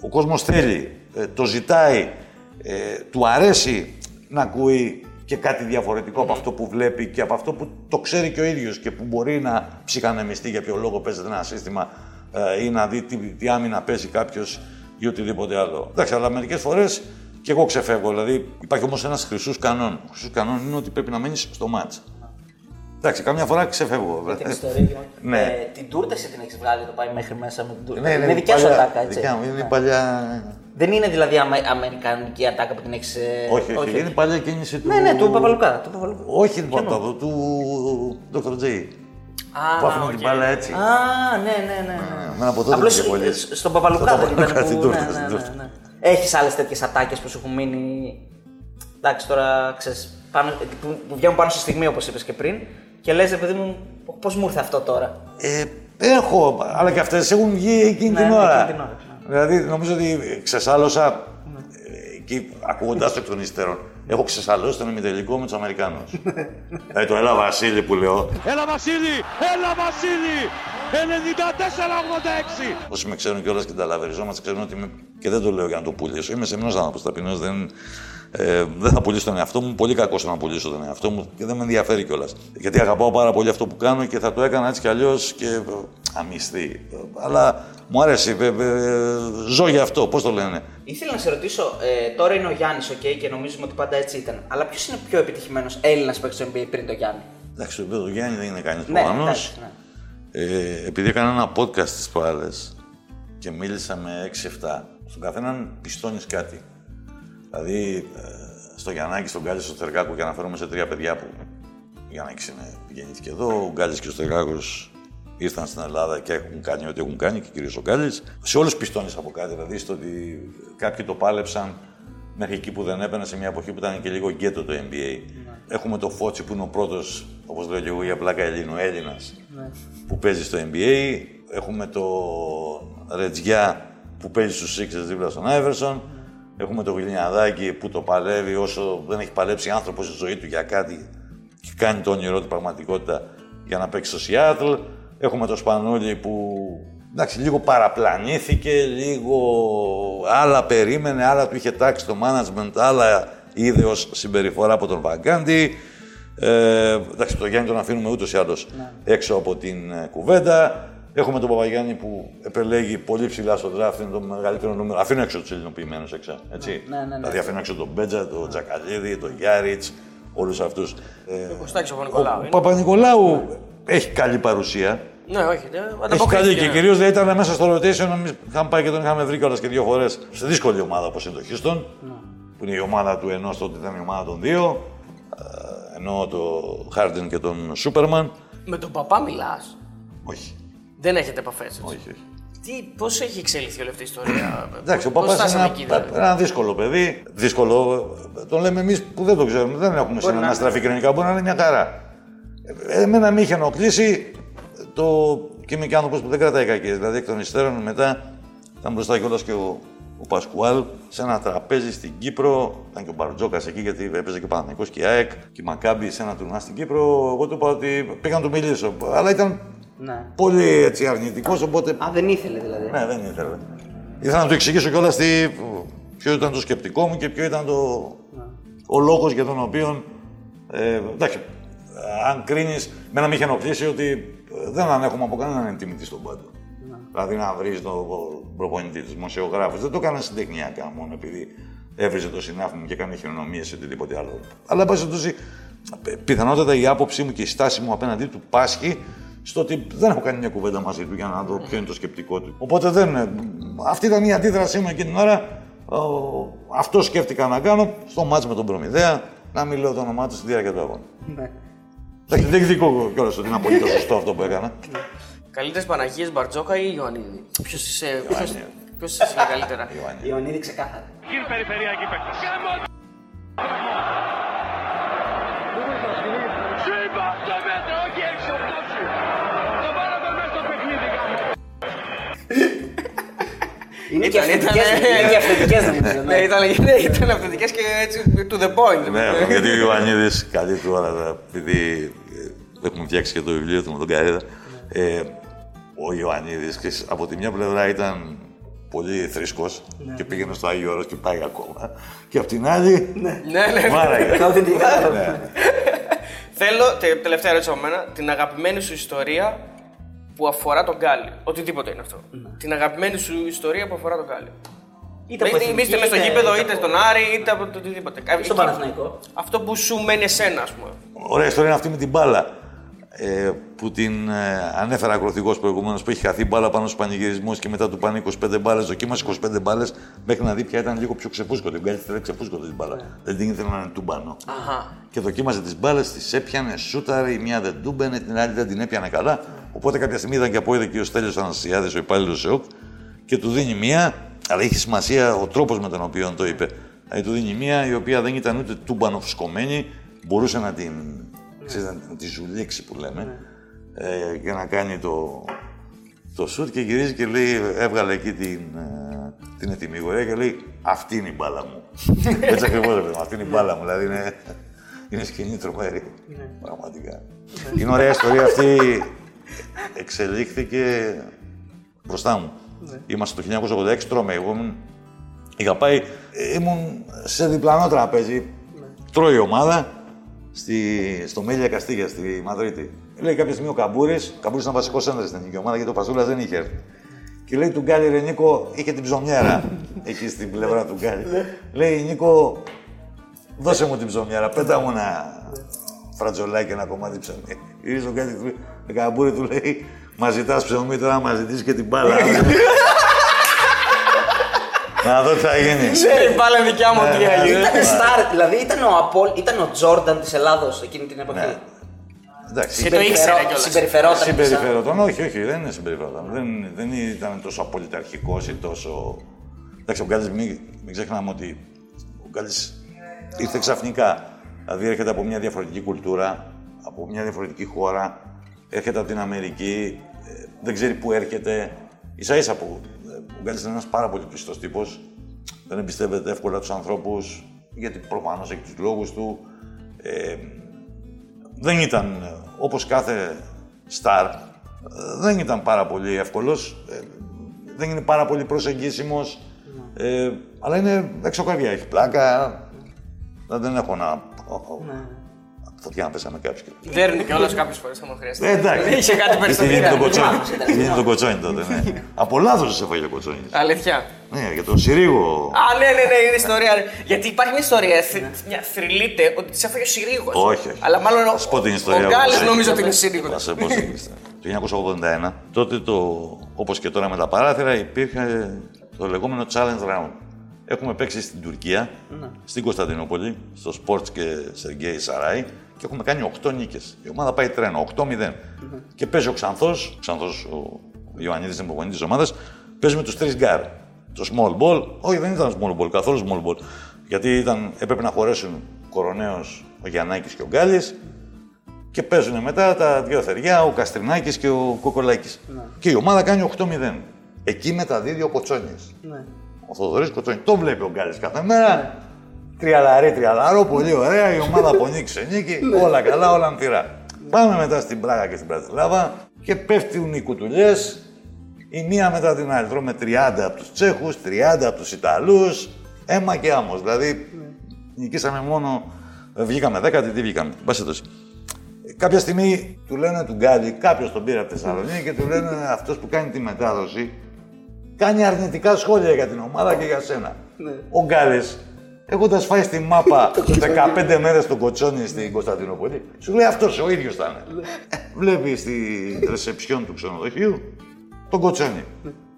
ο κόσμος θέλει, ε, το ζητάει, ε, του αρέσει να ακούει και κάτι διαφορετικό από αυτό που βλέπει και από αυτό που το ξέρει και ο ίδιος και που μπορεί να ψυχανεμιστεί για ποιο λόγο παίζεται ένα σύστημα ε, ή να δει τι, τι άμυνα παίζει κάποιος ή οτιδήποτε άλλο. Εντάξει, αλλά μερικές φορές και εγώ ξεφεύγω. Δηλαδή υπάρχει όμως ένας χρυσούς κανόν. Ο χρυσού κανόν είναι ότι πρέπει να μένεις στο μάτς. Εντάξει, καμιά φορά ξεφεύγω. Με την ιστορία. (laughs) Ναι. Ε, την τούρταση την έχεις βγάλει, το πάει μέχρι μέσα με την τούρταση. Ναι, ναι, είναι δικιά σου παλιά- ατάκα, έτσι. δικιά μου, είναι Ναι. παλιά. Δεν είναι δηλαδή αμα- αμερικανική ατάκα που την έχεις. Όχι, όχι, είναι παλιά κίνηση του. Ναι, ναι, του Παπαλουκά. Του Παπαλουκά. Όχι του Παπαδού, του Dr. J. Που άφηνε την μπάλα έτσι. Α, ναι, ναι, ναι. ναι. Εμένα από τότε Απλώς, μου είχε πολύ. ε, σ- στον Παπαλουκά Στον δεν ήταν Παπαλουκά, που... στην ναι, τούρτα, ναι, στην ναι, τούρτα. ναι. Έχεις άλλες τέτοιες ατάκες που σου έχουν μείνει... Εντάξει, τώρα ξέρεις, πάνω, που, που βγαίνουν πάνω στη στιγμή όπως είπες και πριν και λες, ρε παιδί μου, πώς μου ήρθε αυτό τώρα; Ε, έχω, αλλά και αυτές έχουν βγει εκείνη Ναι, την ναι, ώρα. εκείνη την ώρα, Δηλαδή, νομίζω ότι ξεσάλωσα. ε, και ακούγοντά το εκ των υστέρων, έχω ξεσαλώσει τον ημιτελικό με τους Αμερικάνους. (laughs) δηλαδή το Έλα Βασίλη που λέω, Έλα Βασίλη, έλα Βασίλη. 94-86. όσοι με ξέρουν κιόλας και τα νταραβεριζόμαστε, ξέρουν ότι είμαι. και δεν το λέω για να το πουλήσω. Είμαι σεμνός άνθρωπος ταπεινός. Δεν, ε, δεν θα πουλήσω τον εαυτό μου. Πολύ κακός να πουλήσω τον εαυτό μου και δεν με ενδιαφέρει κιόλας. Γιατί αγαπάω πάρα πολύ αυτό που κάνω και θα το έκανα έτσι κι αλλιώς και. ε, αμισθί. Ε, Αλλά μου αρέσει. ε, ε, ζω για αυτό. Πώς το λένε. Ήθελα να σε ρωτήσω, ε, τώρα είναι ο Γιάννης, οκ, και νομίζουμε ότι πάντα έτσι ήταν. Αλλά ποιος είναι ο πιο επιτυχημένος Έλληνας παίκτης στο NBA πριν το Γιάννη; Εντάξει, το επίπεδο του Γιάννη δεν είναι κανείς Ναι, προφανώς. εντάξει, ναι. Ε, επειδή έκανα ένα podcast τις προάλλες και μίλησα με 6-7, στον καθέναν πιστώνεις κάτι. Δηλαδή, ε, στο Γιαννάκη, στον Γκάλης, στο Θεργάκο, και αναφέρομαι σε τρία παιδιά που ο Γιαννάκης είναι, γεννήθηκε εδώ, ο Γκάλης και ο Θεργάκος ήρθαν στην Ελλάδα και έχουν κάνει ό,τι έχουν κάνει και κυρίως ο Γκάλης. Σε όλους πιστώνεις από κάτι, δηλαδή στο ότι κάποιοι το πάλεψαν μέχρι εκεί που δεν έπαιρνε σε μια εποχή που ήταν και λίγο γκέτο το NBA. Έχουμε το Φώτσι που είναι ο πρώτος, όπως λέω και εγώ για πλάκα Ελλήνο, Έλληνας, που παίζει στο NBA. Έχουμε το Ρετζιά που παίζει στους Sixers δίπλα στον Άιβερσον. Έχουμε το Γλυνιαδάκη που το παλεύει όσο δεν έχει παλέψει άνθρωπος στη ζωή του για κάτι και κάνει το όνειρό του πραγματικότητα για να παίξει στο Seattle. Έχουμε το Σπανούλη που εντάξει, λίγο παραπλανήθηκε, λίγο άλλα περίμενε, άλλα του είχε τάξει το management, άλλα είδε ως συμπεριφορά από τον Βαγκάντη. Ε, εντάξει, το Γιάννη τον αφήνουμε ούτως ή άλλως έξω από την ε, κουβέντα. Έχουμε τον Παπαγιάννη που επελέγει πολύ ψηλά στο draft, είναι το μεγαλύτερο νούμερο. Αφήνω έξω τους ελληνοποιημένους έξω. Έτσι. Ναι, ναι, ναι. Δηλαδή αφήνω έξω τον Μπέτζα, τον Τζακαλίδη, τον Γιάριτς, όλους αυτούς. Ε, Ο Κωστάκης ο Παπα-Νικολάου. ο είναι. Παπα-Νικολάου έχει καλή παρουσία. Ναι, όχι. ναι, Έχει καλή ανταποκρίθηκε, και ναι. κυρίως δεν ήταν μέσα στο rotation. Εμείς είχαμε πάει και τον είχαμε βρει κιόλας και δύο φορές σε δύσκολη ομάδα όπως είναι το Houston, που είναι η ομάδα του ενό, τότε ήταν η ομάδα των δύο. Ε, ενώ το Harden και τον Σούπερμαν. Με τον παπά μιλάς; Όχι, Δεν έχετε επαφές. όχι, όχι. Τι, πώς έχει εξελιχθεί όλη αυτή η ιστορία; Εντάξει, ο πώς παπάς είναι φτάσαμε ένα, εκεί, δηλαδή; ένα δύσκολο παιδί. Δύσκολο, ε, τον λέμε εμείς που δεν το ξέρουμε. Δεν έχουμε συναναστραφεί κοινωνικά. Μπορεί να είναι μια χαρά. Ε, Εμένα με είχε ενοχλήσει το. και είμαι και άνθρωπος που δεν κρατάει κακές. Δηλαδή εκ των υστέρων μετά ήταν μπροστά κιόλας και ο, ο Πασκουάλ σε ένα τραπέζι στην Κύπρο. Ήταν και ο Μπαρτζόκας εκεί γιατί έπαιζε και ο Παναθηναϊκός και η ΑΕΚ και η Μακάμπη σε ένα τουρνά στην Κύπρο. Εγώ του είπα ότι πήγα να του μιλήσω. Αλλά ήταν Ναι. πολύ έτσι αρνητικός, οπότε Α, δεν ήθελε δηλαδή. ναι, δεν ήθελε. Ήθελα να του εξηγήσω κιόλας ποιο ήταν το σκεπτικό μου και ποιο ήταν το, ο λόγος για τον οποίο. Ε, εντάξει, αν κρίνεις, μένα με είχε ενοχλήσει ότι ε, δεν ανέχομαι από κανέναν τιμητή στον πάντο. Δηλαδή να βρεις τον προπονητή, του δημοσιογράφου. Δεν το έκανα συντεχνιακά μόνο επειδή έβριζε το συνάφι μου και έκανε χειρονομίες ή οτιδήποτε άλλο. Αλλά, εν πάση περιπτώσει, πι- πιθανότατα η άποψή μου και η στάση μου απέναντί του πάσχει στο ότι δεν έχω κάνει μια κουβέντα μαζί του για να δω ποιο είναι το σκεπτικό του. Οπότε δεν. ε, Αυτή ήταν η αντίδρασή μου εκείνη την ώρα. Ο, αυτό σκέφτηκα να κάνω στο μάτς με τον Προμηθέα, να μην λέω το όνομά του στη διάρκεια του αγώνα. Ναι. Εντάξει, δεν εκδικώ κιόλας ότι είναι απολύτως σωστό αυτό που έκανα. Καλύτερες Παναγίες Μπαρτζόκα ή Ιωαννίδη; Ποιος είσαι, ποιος, Ιωαννίδη. ποιος είσαι καλύτερα; Ιωαννίδη ξεκάθαρα. Κύριε Περιφερειακή παίκτης. Σου είπα στο μέτρο, όχι έξω, πτώση. Το βάλαμε μέσα στο παιχνίδι, γάμο. Είναι και Ήταν- αυθεντικές, ήταν- είναι και αυθεντικές νομίζω. Ναι, ήταν, ναι, ήταν αυθεντικέ και έτσι to the point. Ναι, γιατί ο Ιωαννίδης, καλή του ώρα, επειδή ε, έχουμε φτιάξει και το βιβλίο του με τον Καρίδα, ε, ο Ιωαννίδης από τη μια πλευρά ήταν πολύ θρησκός και πήγαινε στο Άγιο Όρος και πάει ακόμα. Και από την άλλη. Ναι, ναι. Μάραγε. Αυθεντικά. Ναι. Θέλω, τε- τελευταία ερώτηση από μένα, την αγαπημένη σου ιστορία που αφορά τον Γκάλι. Οτιδήποτε είναι αυτό. Την αγαπημένη σου ιστορία που αφορά τον Γκάλι. Είτε από Είτε εθνική, είστε μέσα στο είτε- γήπεδο, είτε είτε από- στον Άρη, είτε από το οτιδήποτε. Στον Εκεί- Παναθηναϊκό. Αυτό που σου μένει εσένα, ας πούμε. Ωραία ιστορία είναι αυτή με την μπάλα. Ε, που την ε, ανέφερα ακροθυγός προηγουμένως που έχει χαθεί μπάλα πάνω στους πανηγυρισμούς και μετά του πάνε 25 μπάλες. Δοκίμασε 25 μπάλες μέχρι να δει ποια ήταν λίγο πιο ξεφούσκωτη. Βγάλει την ξεφούσκωτη την μπάλα. Δεν την ήθελε να είναι τούμπανο. Αχα. Και δοκίμαζε τις μπάλες, τις έπιανε, σούταρε, η μία δεν τούμπαινε, την άλλη δεν την έπιανε καλά. Οπότε κάποια στιγμή ήταν και απόειδε και ο Στέλιος Ανασιάδης, ο υπάλληλος ΕΟΚ, και του δίνει μία, αλλά είχε σημασία ο τρόπος με τον οποίο το είπε. Δηλαδή του δίνει μία η οποία δεν ήταν ούτε τούμπανο φουσκωμένη, μπορούσε να την, ξέρεις, να τη ζουλήξει που λέμε, ε, για να κάνει το, το σουτ και γυρίζει και λέει, έβγαλε εκεί την, ε, την ετοιμιγορία και λέει αυτή είναι η μπάλα μου. (laughs) Έτσι ακριβώς ρε παιδί μου, αυτή είναι η μπάλα μου, δηλαδή είναι, είναι σκηνή τρομερή. Πραγματικά. Είναι ωραία ιστορία αυτή, εξελίχθηκε μπροστά μου. Είμαστε το 1986, τρώμε, εγώ ήμουν, είχα πάει, ήμουν σε διπλανό τραπέζι, τρώει η ομάδα, στη, στο Μέλια Καστίγια, στη Μαδρίτη. Λέει κάποια στιγμή ο Καμπούρης, ο Καμπούρης ήταν βασικός έντρα στην εθνική ομάδα γιατί ο Πασούλας δεν είχε έρθει. Και λέει του Γκάλι, ρε Νίκο, είχε την ψωμιέρα (laughs) εκεί στην πλευρά του Γκάλι. λέει Νίκο, δώσε μου την ψωμιέρα, πέτα μου ένα φρατζολάκι, ένα κομμάτι ψωμί. Γυρίζει ο Γκάλι, του λέει, ο Καμπούρη του λέει, μα ζητάς ψωμί, τώρα μα ζητήσεις και την μπάλα. (laughs) (laughs) Να δω τι θα γίνει. Ξέρει πάλι δικιά μου τι έγινε. Ήταν star, δηλαδή ήταν ο, Απόλ, ήταν ο Τζόρνταν της Ελλάδος εκείνη την εποχή. Ναι. Εντάξει. Και το ήξερε Συμπεριφερό- κιόλας. Συμπεριφερόταν. σαν- Συμπεριφερόταν, όχι, όχι, δεν είναι συμπεριφερόταν. Δεν, δεν ήταν τόσο απολυταρχικός ή τόσο. Εντάξει, ο Γκάλης, μην, μην ξεχνάμε ότι ο Γκάλης ήρθε ξαφνικά. Δηλαδή έρχεται από μια διαφορετική κουλτούρα, από μια διαφορετική χώρα, έρχεται από την Αμερική, ε, δεν ξέρει πού έρχεται. σα ίσα που ε, ο Γκάλης είναι ένας πάρα πολύ πιστός τύπος, δεν εμπιστεύεται εύκολα τους ανθρώπους, γιατί προφανώς έχει τους λόγους του. Ε, δεν ήταν ε, όπως κάθε στάρ, ε, δεν ήταν πάρα πολύ εύκολος, ε, δεν είναι πάρα πολύ προσεγγίσιμος, ε, αλλά είναι έξω καρδιά, έχει πλάκα, δεν έχω να... Φωτιά να πέσαμε κάποιους. και- Δέρνει κιόλας κάποιες φορές άμα χρειαστεί. Ε, εντάξει. Είχε κάτι Στη δίνει περιστατικά. τον κοτσόνι. Στη δίνει τον κοτσόνι τότε, ναι. (laughs) Από λάθος σε έφαγε ο κοτσόνι. Αλήθεια. Ναι, για τον Συρίγο. Α, ναι, ναι, ναι, είναι ιστορία. ρε. Γιατί υπάρχει μια ιστορία, θ- μια θρυλείται ότι της έφαγε ο Συρίγος. Όχι, όχι. Αλλά μάλλον Θα σου πω την ιστορία. ο Γκάλης όπως έχει. νομίζω ότι είναι Συρίγος. Θα σε πω στην ιστορία. Το 1981, τότε το, όπως και τώρα με τα παράθυρα, υπήρχε το λεγόμενο challenge round. Έχουμε παίξει στην Τουρκία, στην Κωνσταντινούπολη, στο Spor ve Sergi Sarayı και έχουμε κάνει 8 νίκες. Η ομάδα πάει τρένο, 8-0. Και παίζει ο Ξανθός, ο Ξανθός ο ο Ιωαννίδης είναι προπονητής της ομάδας, παίζουμε τους τρεις γκάρ. Το small ball, όχι δεν ήταν small ball, καθόλου small ball. Γιατί ήταν, έπρεπε να χωρέσουν ο Κορωναίος, ο Γιαννάκης και ο Γκάλης και παίζουν μετά τα δύο θεριά, ο Καστρινάκης και ο Κοκολάκης. Και η ομάδα κάνει 8-0. Εκεί μεταδίδει ο Κοτσόνης. Ναι. Ο Θοδωρής Κοτσόνης. Το βλέπει ο Γκάλης κάθε μέρα. Τριαλαρή, τριαλαρό, πολύ ωραία. Η ομάδα από νίκη σε νίκη. όλα καλά, όλα ανθυρά. Πάμε μετά στην Πράγα και στην Πρατισλάβα και πέφτουν οι κουτουλιέ η μία μετά την άλλη. Τρώμε 30 από τους Τσέχους, 30 από τους Ιταλούς. Έμα και άμμος. Δηλαδή, νικήσαμε μόνο. ε, Βγήκαμε δέκατη, τι βγήκαμε. Εν πάση περιπτώσει. Κάποια στιγμή του λένε του Γκάλη, κάποιος τον πήρε από τη Θεσσαλονίκη και του λένε αυτός που κάνει τη μετάδοση κάνει αρνητικά σχόλια για την ομάδα και για σένα. Ο Γκάλης, έχοντα φάει στη μάπα (laughs) 15 μέρες τον κοτσόνι στην Κωνσταντινούπολη, σου λέει αυτός ο ίδιος θα είναι. Βλέπει στη ρεσεψιόν του ξενοδοχείου τον κοτσόνι.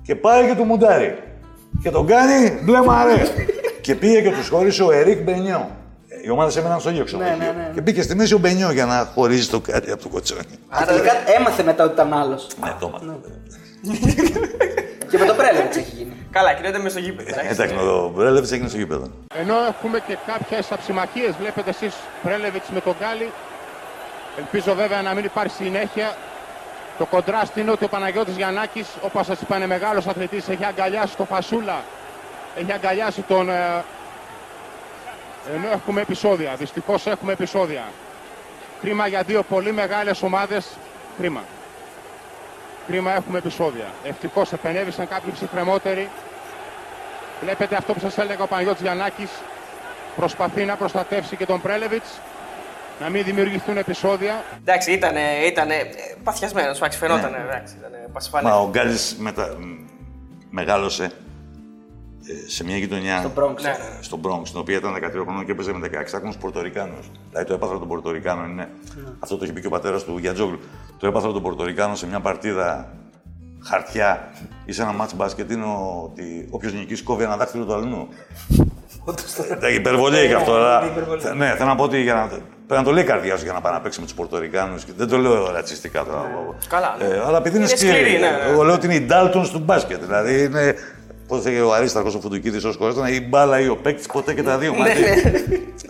Και πάει και του μουντάρει. Και τον κάνει μπλε μαρέ. (laughs) και πήγε και τους χώρισε ο Ερικ Μπενιό. Οι ομάδες έμεναν στο ίδιο ξενοδοχείο. ναι, ναι. Και μπήκε στη μέση ο Μπενιό για να χωρίζει το κάτι από το κοτσόνι. Και τελικά έμαθε μετά ότι ήταν άλλος. Ναι, το έμαθα. (laughs) και με το πρέλεβιτς έχει γίνει. Καλά, κυρίως μες στο γήπεδο. εντάξει. Εντάξει, με το Μπρέλεβιτ έγινε στο γήπεδο. Ενώ έχουμε και κάποιες αψημαχίες, βλέπετε εσείς Πρέλεβιτς με τον Γκάλι. Ελπίζω βέβαια να μην υπάρχει συνέχεια. Το κοντράστ είναι ότι ο Παναγιώτης Γιαννάκης, όπως σας είπα, είναι μεγάλος αθλητής, έχει αγκαλιάσει τον Φασούλα, έχει αγκαλιάσει τον... ε, Ενώ έχουμε επεισόδια, δυστυχώς έχουμε επεισόδια. Κρίμα για δύο πολύ μεγάλες ομάδες, κρίμα. Κρίμα έχουμε επεισόδια. Ευτυχώς επενέβησαν κάποιοι ψυχρεμότεροι. Βλέπετε αυτό που σας έλεγα ο Παναγιώτης Γιαννάκης, προσπαθεί να προστατεύσει και τον Πρέλεβιτς, να μην δημιουργηθούν επεισόδια. Εντάξει, ήταν ήτανε, ε, παθιασμένος, εντάξει, φαινόταν, εντάξει, ήταν πασφαλές. Μα ο Γκάλη μετα... μ, μεγάλωσε ε, σε μια γειτονιά Στο Bronx. Ναι. στο Bronx, στην οποία ήταν 13 χρονών και έπαιζε με 16 άκρονου Πορτορικάνου. Δηλαδή το έπαθρο των Πορτορικάνων είναι. Αυτό το έχει πει και ο πατέρας του Γιατζόγλου. Το έπαθρο των Πορτορικάνων σε μια παρτίδα χαρτιά ή σε ένα μάτς μπάσκετ είναι ότι όποιος νικήσει κόβει ένα δάχτυλο του αλλού. Εντάξει, υπερβολή έχει αυτό, αλλά. Ναι, θέλω να πω ότι για να. Πρέπει να το λέει η καρδιά σου για να πάει να παίξει με τους Πορτορικάνους. Δεν το λέω ρατσιστικά τώρα. Καλά, ναι. Ε, αλλά επειδή είναι, Είναι σκληρή. σκληρή, ναι, ναι. Εγώ λέω ότι είναι οι Ντάλτον του μπάσκετ. Δηλαδή είναι. Πώς λέγεται ο Αρίσταρχος ο Φουντουκίδης ω χωρί ή η μπάλα ή ο παίκτης, ποτέ και τα δύο μαζί.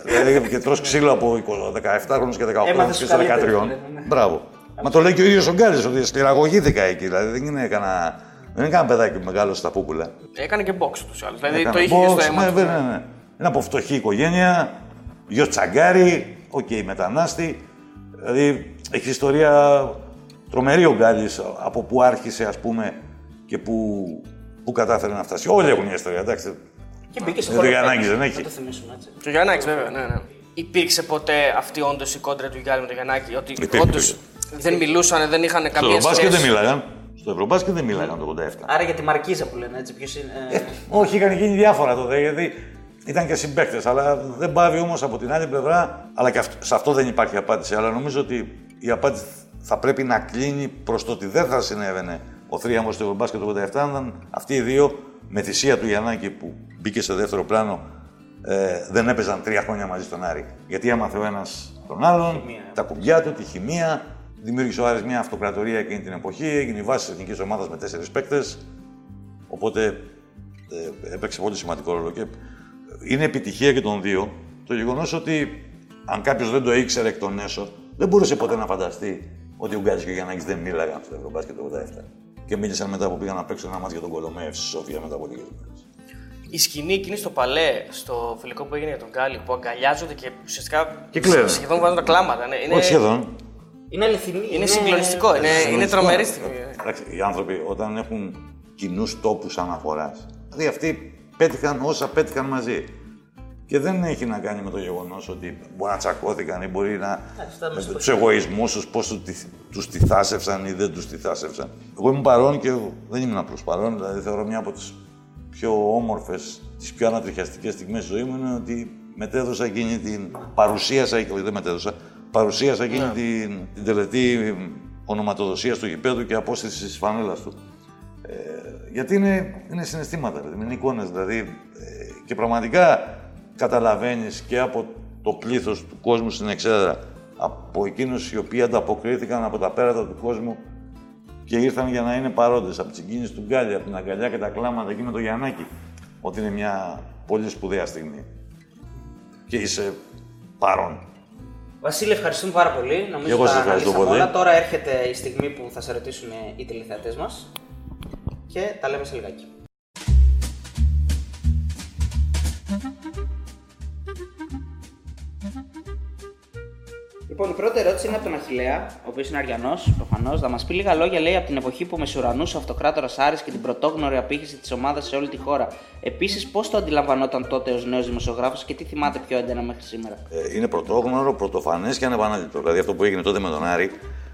δηλαδή και τρως ξύλο από 17 χρόνους και 18 χρόνου Έμαθες και τους 13. καλύτερους, ναι, ναι. Μπράβο. Μα το λέει και ο ίδιος ο Γκάλης ότι σκληραγωγήθηκα εκεί. Δηλαδή δεν είναι κανένα. Δεν είναι κανένα παιδάκι μεγάλο στα πούπουλα. Έκανε και box τους άλλους, δηλαδή Έκανε το είχε και στο box, αίμα ναι, του. ναι, ναι, ναι. Είναι από φτωχή οικογένεια, γιος τσαγκάρι, οκ, μετανάστη. Δηλαδή έχεις ιστορία τρομερή ο Γκάλης από που άρχισε ας πούμε και που, που κατάφερε να φτάσει. Όλοι έχουν μια ιστορία, εντάξει. Και μπήκε στο Δεν το χώρο. Γιαννάκης δεν έχει. Να το θυμίσουμε έτσι. Το Γιαννάκη, βέβαια, ναι, ναι. Υπήρξε ποτέ αυτή όντως η κόντρα του Γιάννη με τον Γιαννάκη, ότι Υπήρχε, όντως υπήρχε. δεν μιλούσαν, δεν είχαν Στο καμία Ευρωμπάσκετ δεν σχέση. μίλαγαν. Στο Ευρωμπάσκετ δεν μίλαγαν το 87. Άρα για τη Μαρκίζα που λένε έτσι, ποιος είναι; ε, Όχι, είχαν γίνει διάφορα τότε, γιατί ήταν και συμπαίκτες. Αλλά δεν πάβει όμως από την άλλη πλευρά, αλλά και αυτό, σε αυτό δεν υπάρχει απάντηση. Αλλά νομίζω ότι η απάντηση θα πρέπει να κλείνει προς το ότι δεν θα συνέβαινε ο θρίαμβο του Ευρωμπάσκετ του 87, αν ήταν αυτοί οι δύο με θυσία του Γιαννάκη που μπήκε σε δεύτερο πλάνο, ε, δεν έπαιζαν τρία χρόνια μαζί στον Άρη. Γιατί έμαθε ο ένας τον άλλον, τα κουμπιά του, τη χημεία. Δημιούργησε ο Άρης μια αυτοκρατορία εκείνη την εποχή, έγινε η βάση της εθνικής ομάδας με τέσσερις παίκτες. Οπότε ε, έπαιξε πολύ σημαντικό ρόλο. Και είναι επιτυχία και των δύο το γεγονός ότι αν κάποιος δεν το ήξερε εκ των έσω, δεν μπορούσε ποτέ να φανταστεί ότι ο Γκάζης και ο Γιαννάκης δεν μίλαγαν στο Ευρωμπάσκετ το 87. Και μίλησαν μετά που πήγαν να παίξουν ένα μάτι για τον Κολομέευ στη Σοφία μετά από λίγες μέρες. Η σκηνή εκείνη στο παλέ, στο φιλικό που έγινε για τον Γκάλι, που αγκαλιάζονται και ουσιαστικά Και κλαίνε. σχεδόν βάζουν τα κλάματα. Ναι. Είναι, Όχι σχεδόν. Είναι αληθινή. είναι συγκλονιστικό, είναι, είναι τρομερή στιγμή. Εντάξει, οι άνθρωποι όταν έχουν κοινούς τόπους αναφοράς, δηλαδή αυτοί πέτυχαν όσα πέτυχαν μαζί. Και δεν έχει να κάνει με το γεγονός ότι μπορεί να τσακώθηκαν ή μπορεί να. τώρα με τους εγωισμούς τους, πώς του τη θάσευσαν ή δεν τους τη θάσευσαν. Εγώ ήμουν παρόν και δεν ήμουν απλώς παρόν. Δηλαδή θεωρώ μια από τις πιο όμορφες, τις πιο ανατριχιαστικές στιγμές τη ζωή μου είναι ότι μετέδωσα εκείνη την. παρουσίασα, όχι δεν μετέδωσα, παρουσίασα εκείνη την, την τελετή ονοματοδοσίας του γηπέδου και απόσταση τη φανέλας του. Ε, γιατί είναι, είναι συναισθήματα, δηλαδή, είναι εικόνες. Δηλαδή, ε, και πραγματικά καταλαβαίνεις και από το πλήθος του κόσμου στην Εξέδρα, από εκείνους οι οποίοι ανταποκρίθηκαν από τα πέρατα του κόσμου και ήρθαν για να είναι παρόντες από τις συγκίνηση του Γκάλι, από την αγκαλιά και τα κλάματα εκεί με το Γιαννάκη. Ότι είναι μια πολύ σπουδαία στιγμή. Και είσαι παρόν. Βασίλη, ευχαριστούμε πάρα πολύ. Νομίζω εγώ τα σας ευχαριστώ αναλύσαμε πολύ. όλα. Τώρα έρχεται η στιγμή που θα σε ρωτήσουν οι τηλεθεατές μας και τα λέμε σε λιγάκι. Λοιπόν, η πρώτη ερώτηση είναι από τον Αχηλέα, ο οποίος είναι Αριανός, προφανώς. Θα μας πει λίγα λόγια, λέει, από την εποχή που μεσουρανούσε ο αυτοκράτορας Άρης και την πρωτόγνωρη απήχηση της ομάδας σε όλη τη χώρα. Επίσης, πώς το αντιλαμβανόταν τότε ως νέος δημοσιογράφος και τι θυμάται πιο έντονα μέχρι σήμερα; Ε, είναι πρωτόγνωρο, πρωτοφανές και ανεπανάληπτο. Δηλαδή αυτό που έγινε τότε με τον Άρη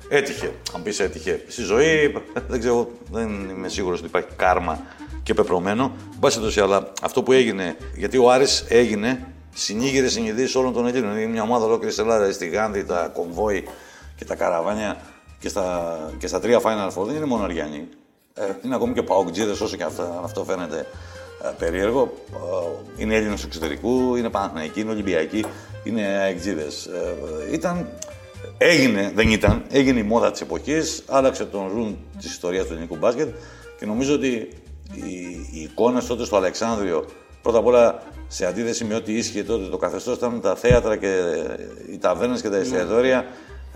έτυχε. Αν πεις έτυχε. Στη ζωή (laughs) δεν ξέρω, δεν είμαι σίγουρος ότι υπάρχει κάρμα και πεπρωμένο. Εν πάση περιπτώσει, αλλά αυτό που έγινε, γιατί ο Άρης έγινε συνήγηρε συνειδήσεις όλων των Ελλήνων. Είναι μια ομάδα ολόκληρη Ελλάδα, στη Γάνδη, τα κομβόι και τα καραβάνια και στα, και στα τρία Final Four. Δεν είναι μόνο Αριανοί. Ε, είναι ακόμη και Παοκτζίδε, όσο και αυτά, αυτό φαίνεται ε, περίεργο. Ε, είναι Έλληνε εξωτερικού, είναι Παναθηναϊκοί, είναι Ολυμπιακοί, είναι αεκτζίδε. Ε, ήταν. Έγινε, δεν ήταν, έγινε η μόδα της εποχής, άλλαξε τον ρουν της ιστορίας του ελληνικού μπάσκετ και νομίζω ότι οι, οι εικόνε τότε στο Αλεξάνδριο, πρώτα απ' όλα σε αντίθεση με ό,τι ίσχυε τότε το καθεστώς, ήταν τα θέατρα και οι ταβέρνες και τα εστιατόρια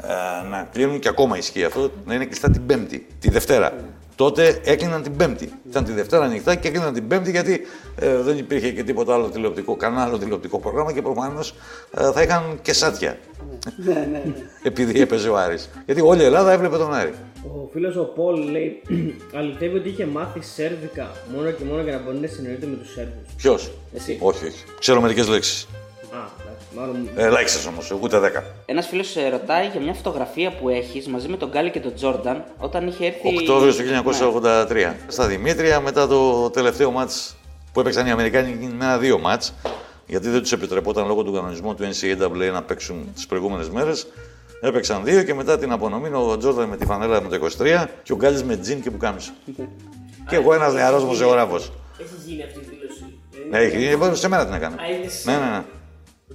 ε, να κλείνουν και ακόμα ισχύει αυτό, να είναι κλειστά την Πέμπτη, τη Δευτέρα. Τότε έκλειναν την Πέμπτη. Ήταν τη Δευτέρα ανοιχτά και έκλειναν την Πέμπτη γιατί ε, δεν υπήρχε και τίποτα άλλο τηλεοπτικό, κανένα άλλο τηλεοπτικό πρόγραμμα και προφανώς ε, θα είχαν και σάτια. Ναι, ναι, ναι. Επειδή έπαιζε ο Άρης. Γιατί όλη η Ελλάδα έβλεπε τον Άρη. Ο φίλος ο Πολ λέει: (clears throat) Αληθεύει ότι είχε μάθει Σέρβικα μόνο και μόνο για να μπορεί να συνοείται με τους Σέρβους. Ποιος; Εσύ. Όχι, όχι. Ξέρω μερικές λέξεις. Α, εντάξει, μάλλον. Ελάχιστε όμως, ούτε δέκα. Ένας φίλος ρωτάει για μια φωτογραφία που έχεις μαζί με τον Γκάλι και τον Τζόρνταν όταν είχε έρθει. Οκτώβριο του 1983. Στα Δημήτρια, μετά το τελευταίο μάτς που έπαιξαν οι Αμερικάνοι εκείνη με ένα-δύο μάτς, γιατί δεν τους επιτρεπόταν λόγω του κανονισμού του NCAA να παίξουν τις προηγούμενες μέρες. Έπαιξαν δύο και μετά την απονομή ο Τζόρνταν με τη φανέλα με το 23 και ο Γκάλης με τζιν και πουκάμισο. και εγώ ένας νεαρός μουσεογράφο. Έχει γίνει αυτή η δήλωση. Ναι, έχει γίνει, σε μένα την έκανε. Α, είναι σε- Ναι, ναι, ναι.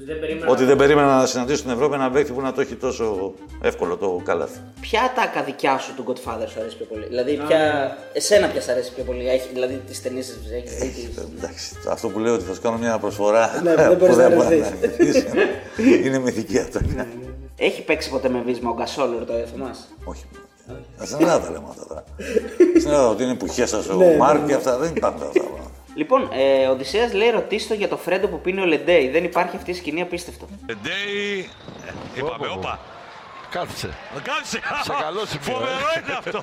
Ότι δεν περίμενα. Ότι δεν περίμενα να συναντήσω στην Ευρώπη ένα παίκτη που να το έχει τόσο εύκολο το καλάθι. Ποια τα δικιά σου του Godfather σου αρέσει πιο πολύ; Δηλαδή, ποια... εσένα ποια σου αρέσει πιο πολύ; Έχει, δηλαδή, τις ταινίες έχεις δει. τις- Εντάξει, αυτό που λέω ότι θα σου κάνω μια προσφορά. Ναι, δεν που μπορείς να μπορεί αρνηθείς. Είναι μυθική αυτό. Έχει παίξει ποτέ με βίσμα ο Γκασόλ, ρωτάει ο Θωμάς. Όχι. Στην Ελλάδα τα λέμε αυτά τώρα. Στην Ελλάδα ότι είναι που χέσα ο Ναι, ναι, Μάρκ ναι. και αυτά δεν υπάρχουν αυτά. Τα πράγματα. Λοιπόν, ε, ο Οδυσσέας λέει ρωτήστε το για το Φρέντο που πίνει ο Λεντέι. Δεν υπάρχει αυτή η σκηνή απίστευτο. Ντέι. Είπαμε, όπα. Κάθισε. Κάτσε. Σε καλό (laughs) σημείο, ε. Φοβερό είναι αυτό.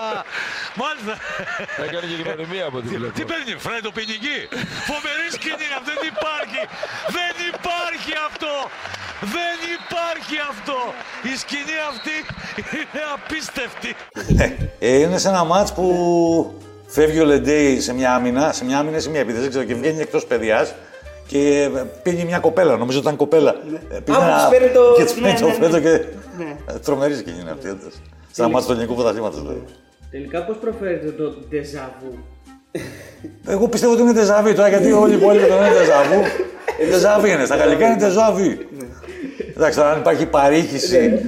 (laughs) Μάλιστα. Έκανε και γνωριμία από την Τι πλευρά. παίρνει, Φρέντο ποινική. Φοβερή σκηνή αυτή. Δεν υπάρχει. Δεν υπάρχει αυτό. Δεν υπάρχει αυτό. Η σκηνή αυτή είναι απίστευτη. Ε, είναι σε ένα μάτς που φεύγει ο Λεντέι σε μια άμυνα, σε μια άμυνα, σε μια επίθεση, δεν ξέρω, και βγαίνει εκτός παιδιάς και πίνει μια κοπέλα, νομίζω ήταν κοπέλα. Ε, πίνει Α, που ένα- της παίρνει το- Και της παίρνει ναι, το ναι, φρέντο ναι. και... Ναι. Ε, Τρομερή σκηνή είναι αυτή, όντως. Σε ένα μάτς του ελληνικού πρωταθλήματος, δηλαδή. Τελικά πώς προφέρετε το ντεζαβού. Εγώ πιστεύω ότι είναι τεζαβί τώρα, γιατί όλοι οι υπόλοιποι το λένε τεζαβού. Τεζαβί είναι, στα γαλλικά είναι τεζαβί. Εντάξει, τώρα αν υπάρχει παρήχηση.